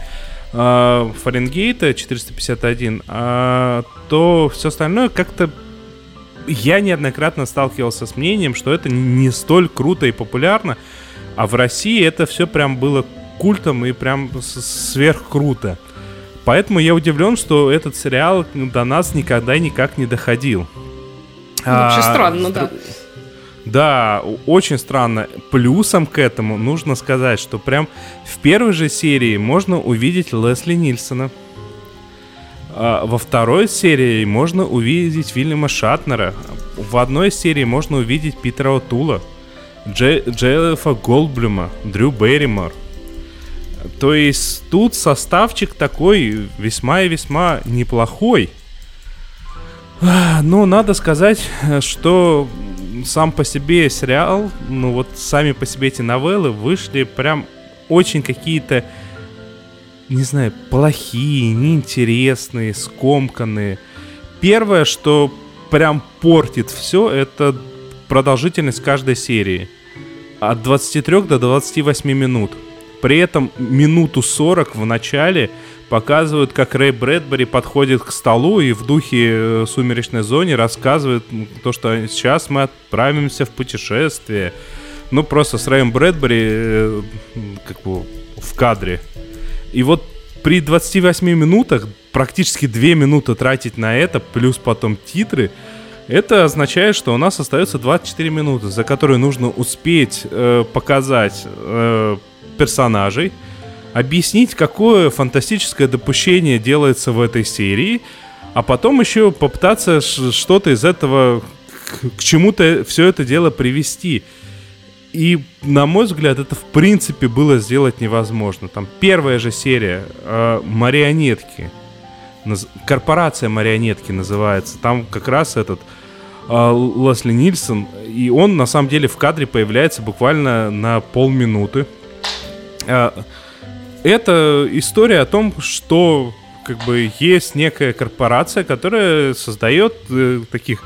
Фаренгейта 451, а, то все остальное как-то я неоднократно сталкивался с мнением, что это не столь круто и популярно, а в России это все прям было культом и прям сверхкруто. Поэтому я удивлен, что этот сериал до нас никогда никак не доходил. Вообще А, странно, да. Да, очень странно. Плюсом к этому нужно сказать, что прям в первой же серии можно увидеть Лесли Нильсона. А во второй серии можно увидеть Вильяма Шатнера. В одной серии можно увидеть Питера Отула, Дже- Джеффа Голдблюма, Дрю Берримор. То есть тут составчик такой весьма и весьма неплохой. А, Но надо сказать, э, что сам по себе сериал, ну вот сами по себе эти новеллы вышли прям очень какие-то, не знаю, плохие, неинтересные, скомканные. Первое, что прям портит все, это продолжительность каждой серии. От 23 до 28 минут. При этом минуту 40 в начале показывают, как Рэй Брэдбери подходит к столу и в духе э, «Сумеречной зоне» рассказывает то, что сейчас мы отправимся в путешествие. Ну, просто с Рэем Брэдбери э, как бы в кадре. И вот при 28 минутах практически 2 минуты тратить на это, плюс потом титры, это означает, что у нас остается 24 минуты, за которые нужно успеть э, показать э, персонажей, объяснить, какое фантастическое допущение делается в этой серии, а потом еще попытаться что-то из этого к чему-то все это дело привести. И, на мой взгляд, это в принципе было сделать невозможно. Там первая же серия э, марионетки. Наз- Корпорация марионетки называется. Там как раз этот э, Лесли Нильсон. И он на самом деле в кадре появляется буквально на полминуты. Э, это история о том, что как бы есть некая корпорация, которая создает э, таких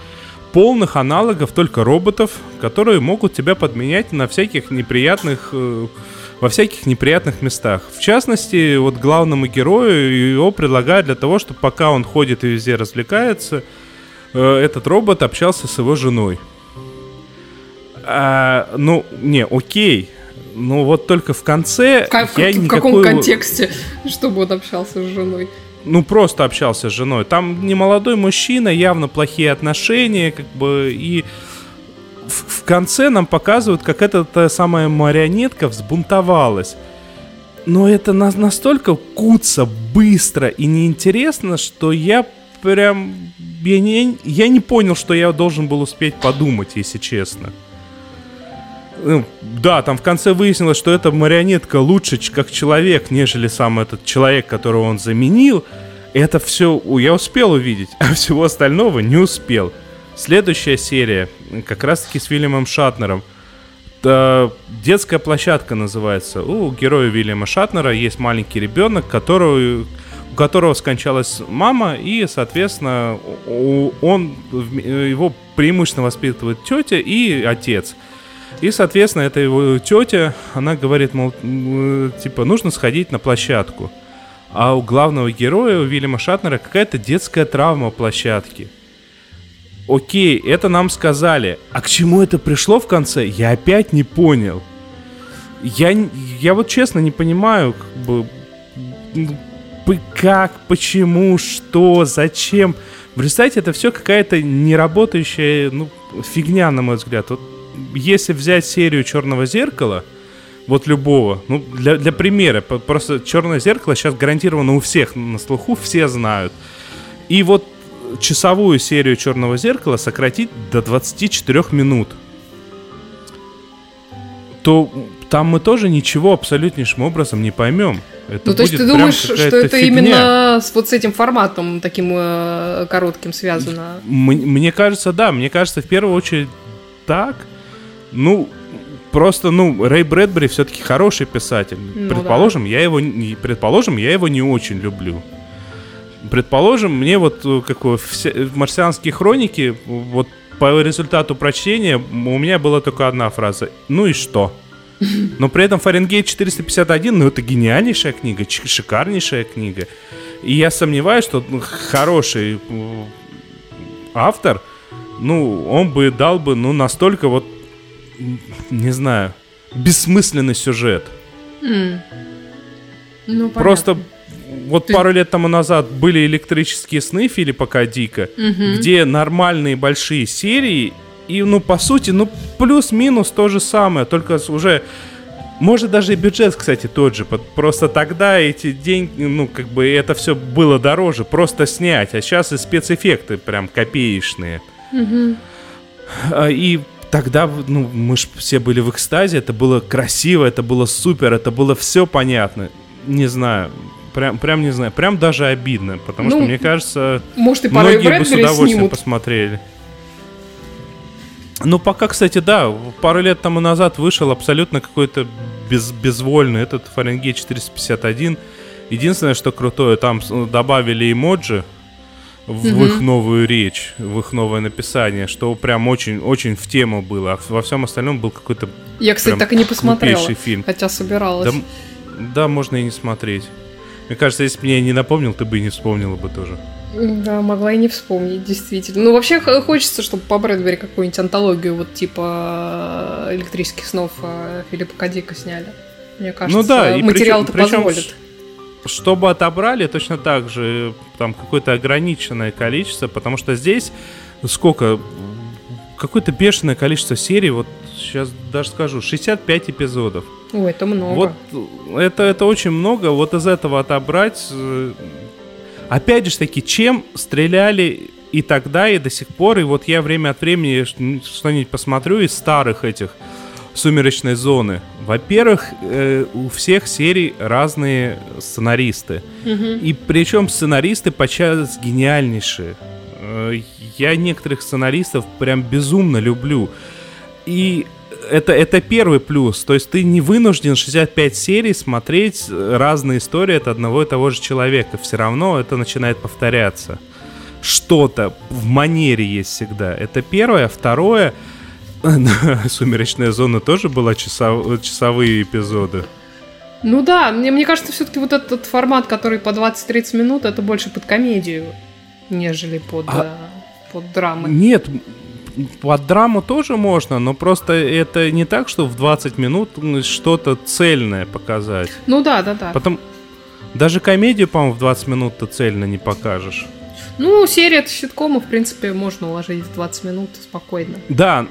полных аналогов только роботов, которые могут тебя подменять на всяких неприятных э, во всяких неприятных местах. В частности, вот главному герою его предлагают для того, чтобы пока он ходит и везде развлекается, э, этот робот общался с его женой. А, ну, не, окей. Ну вот только в конце В, ка- в я каком- в каком никакой- контексте, чтобы он общался с женой? ну, просто общался с женой. Там не молодой мужчина, явно плохие отношения, как бы, и в, в конце нам показывают, как эта та самая марионетка взбунтовалась. Но это на- настолько куца, быстро и неинтересно, что я прям... Я не, я не понял, что я должен был успеть подумать, если честно. Ну, Да, там в конце выяснилось, что эта марионетка лучше как человек, нежели сам этот человек, которого он заменил. Это все я успел увидеть, а всего остального не успел. Следующая серия, как раз-таки с Вильямом Шатнером. Да, детская площадка называется. У героя Вильяма Шатнера есть маленький ребенок, которого, у которого скончалась мама, и, соответственно, он, в- его преимущественно воспитывает тетя и отец. И, соответственно, эта его тетя, она говорит, мол, типа, нужно сходить на площадку. А у главного героя, у Вильяма Шатнера, какая-то детская травма площадки. Окей, это нам сказали. А к чему это пришло в конце, я опять не понял. Я, я вот честно не понимаю, как бы, как, почему, что, зачем. В результате это все какая-то неработающая ну, фигня, на мой взгляд. Вот если взять серию Черного зеркала, вот любого, ну, для, для примера, просто Черное зеркало сейчас гарантированно у всех на слуху, все знают. И вот часовую серию Черного зеркала сократить до 24 минут то там мы тоже ничего абсолютнейшим образом не поймем. Это Ну, то есть ты думаешь, что это фигня. именно с вот с этим форматом таким э, коротким связано? М- Мне кажется, да, мне кажется, в первую очередь так. Ну, просто, ну, Рэй Брэдбери все-таки хороший писатель. Ну предположим, я его, предположим, я его не очень люблю. Предположим, мне вот э, как э, марсианские хроники, вот по результату прочтения у меня была только одна фраза. Ну и что? Но при этом Фаренгейт 451, ну это гениальнейшая книга, шикарнейшая книга. И я сомневаюсь, что ну, хороший э, автор, ну, он бы дал бы, ну, настолько вот, не знаю, бессмысленный сюжет. Ну, Просто вот Ты- пару лет тому назад были электрические сны Филиппа К. Дика, где нормальные большие серии, и, ну, по сути, ну, плюс-минус то же самое, только уже... Может, даже и бюджет, кстати, тот же. Просто тогда эти деньги, ну, как бы это все было дороже, просто снять. А сейчас и спецэффекты прям копеечные. А, И тогда, ну, мы ж все были в экстазе, это было красиво, это было супер, это было все понятно. Не знаю, прям, прям не знаю, прям даже обидно, потому Ну, что, мне кажется, Может, и многие бы с удовольствием снимут. посмотрели. Ну, пока, кстати, да, пару лет тому назад вышел абсолютно какой-то без, безвольный этот Фаренгейт 451. Единственное, что крутое, там добавили эмоджи в их новую речь, в их новое написание, что прям очень-очень в тему было. А во всем остальном был какой-то... Я, кстати, так и не посмотрела, фильм. хотя собиралась. Да, да, можно и не смотреть. Мне кажется, если бы мне не напомнил, ты бы и не вспомнила бы тоже. Да, могла и не вспомнить, действительно. Ну, вообще хочется, чтобы по Брэдбери какую-нибудь антологию вот типа электрических снов э, Филиппа Кадика сняли. Мне кажется, Ну да, материал-то причем- причем позволит. Чтобы отобрали, точно так же там какое-то ограниченное количество, потому что здесь сколько? Какое-то бешеное количество серий, вот сейчас даже скажу, 65 эпизодов. Ой, это много. Вот это, это очень много, вот из этого отобрать. э, Опять же таки, чем стреляли и тогда, и до сих пор, и вот я время от времени что-нибудь посмотрю из старых этих сумеречной зоны. Во-первых, э, у всех серий разные сценаристы. И причем сценаристы подчас гениальнейшие. Э, Я некоторых сценаристов прям безумно люблю. И это, это первый плюс. То есть ты не вынужден 65 серий смотреть э, разные истории от одного и того же человека. Все равно это начинает повторяться. Что-то в манере есть всегда. Это первое. Второе, Сумеречная зона тоже была часов- часовые эпизоды. Ну да, мне, мне кажется, все-таки вот этот формат, который по 20-30 минут, это больше под комедию, нежели под, А- э, под драмы. Нет, под драму тоже можно, но просто это не так, что в 20 минут что-то цельное показать. Ну да, да, да. Потом даже комедию, по-моему, в 20 минут ты цельно не покажешь. Ну, серия ситкома, в принципе, можно уложить в 20 минут спокойно. Да,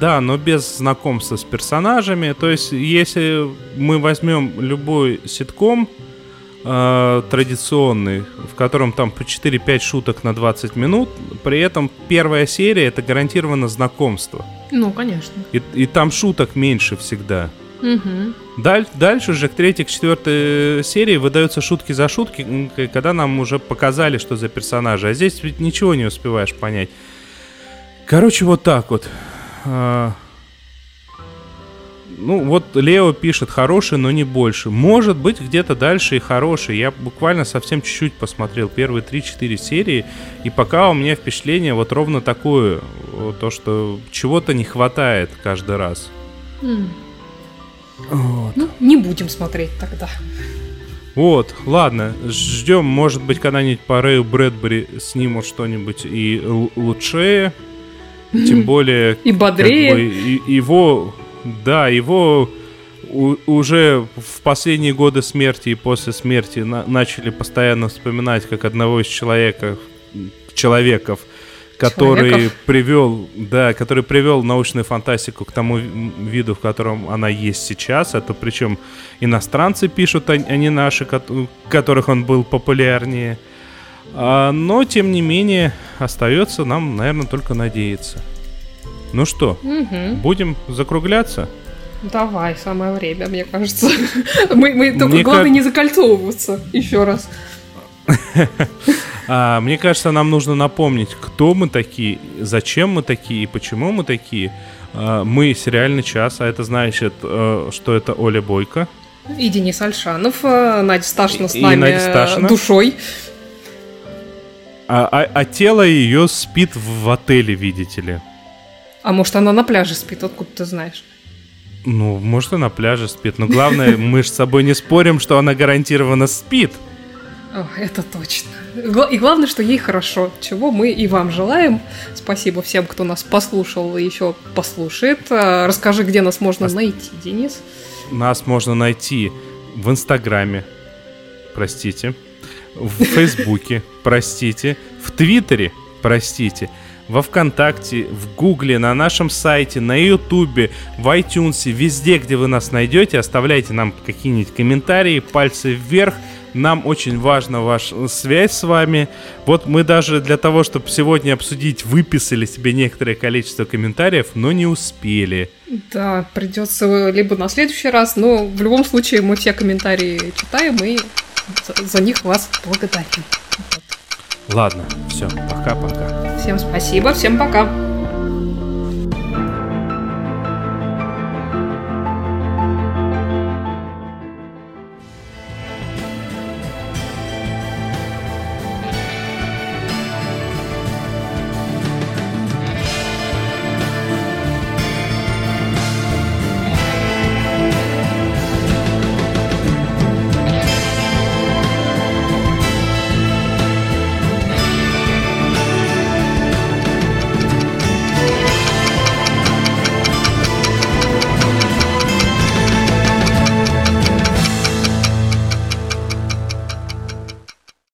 да, но без знакомства с персонажами. То есть, если мы возьмем любой ситком э, традиционный, в котором там по 4-5 шуток на 20 минут, при этом первая серия это гарантированно знакомство. Ну, конечно. И, и там шуток меньше всегда. Мгм. Даль- дальше уже к третьей, к четвертой серии выдаются шутки за шутки, когда нам уже показали, что за персонажи. А здесь ведь ничего не успеваешь понять. Короче, вот так вот. А, Ну, вот Лео пишет хороший, но не больше. Может быть, где-то дальше и хороший. Я буквально совсем чуть-чуть посмотрел первые 3-4 серии, и пока у меня впечатление вот ровно такое. вот То, что чего-то не хватает каждый раз. М, Вот. Ну, не будем смотреть тогда. Вот, ладно, ждем, может быть, когда-нибудь по Рэю Брэдбери снимут что-нибудь и лучшее, тем более... И как бодрее. бы, и- его, да, его у- уже в последние годы смерти и после смерти на- начали постоянно вспоминать как одного из человеков, человеков, который Человеков? привел, да, который привел научную фантастику к тому ви- виду, в котором она есть сейчас. Это причем иностранцы пишут, а а не наши, кот- которых он был популярнее. А, но, тем не менее, остается нам, наверное, только надеяться. Ну что, Мгм. будем закругляться? Давай, самое время, мне кажется. Мы, мы только Мне главное как- не закольцовываться еще раз. А, мне кажется, нам нужно напомнить, кто мы такие, зачем мы такие и почему мы такие. А, мы сериальный час, а это значит, э, что это Оля Бойко. И Денис Альшанов, э, Надя Сташина с нами Надя э, Сташина. душой. А, а- а тело ее спит в отеле, видите ли. А может, она на пляже спит, откуда ты знаешь? Ну, может, и на пляже спит. Но главное, мы же с собой не спорим, что она гарантированно спит. Это точно. И главное, что ей хорошо, чего мы и вам желаем. Спасибо всем, кто нас послушал и еще послушает. А, Расскажи, где нас можно найти, Денис. Нас можно найти в Инстаграме, простите, в Фейсбуке, простите, в Твиттере, простите, во Вконтакте, в Гугле, на нашем сайте, на Ютубе, в iTunes, везде, где вы нас найдете, оставляйте нам какие-нибудь комментарии, пальцы вверх. Нам очень важна ваша связь с вами. Вот мы даже для того, чтобы сегодня обсудить, выписали себе некоторое количество комментариев, но не успели. Да, придется либо на следующий раз, но в любом случае мы все комментарии читаем и за, них вас благодарим. Ладно, все, пока-пока. Всем спасибо, всем пока.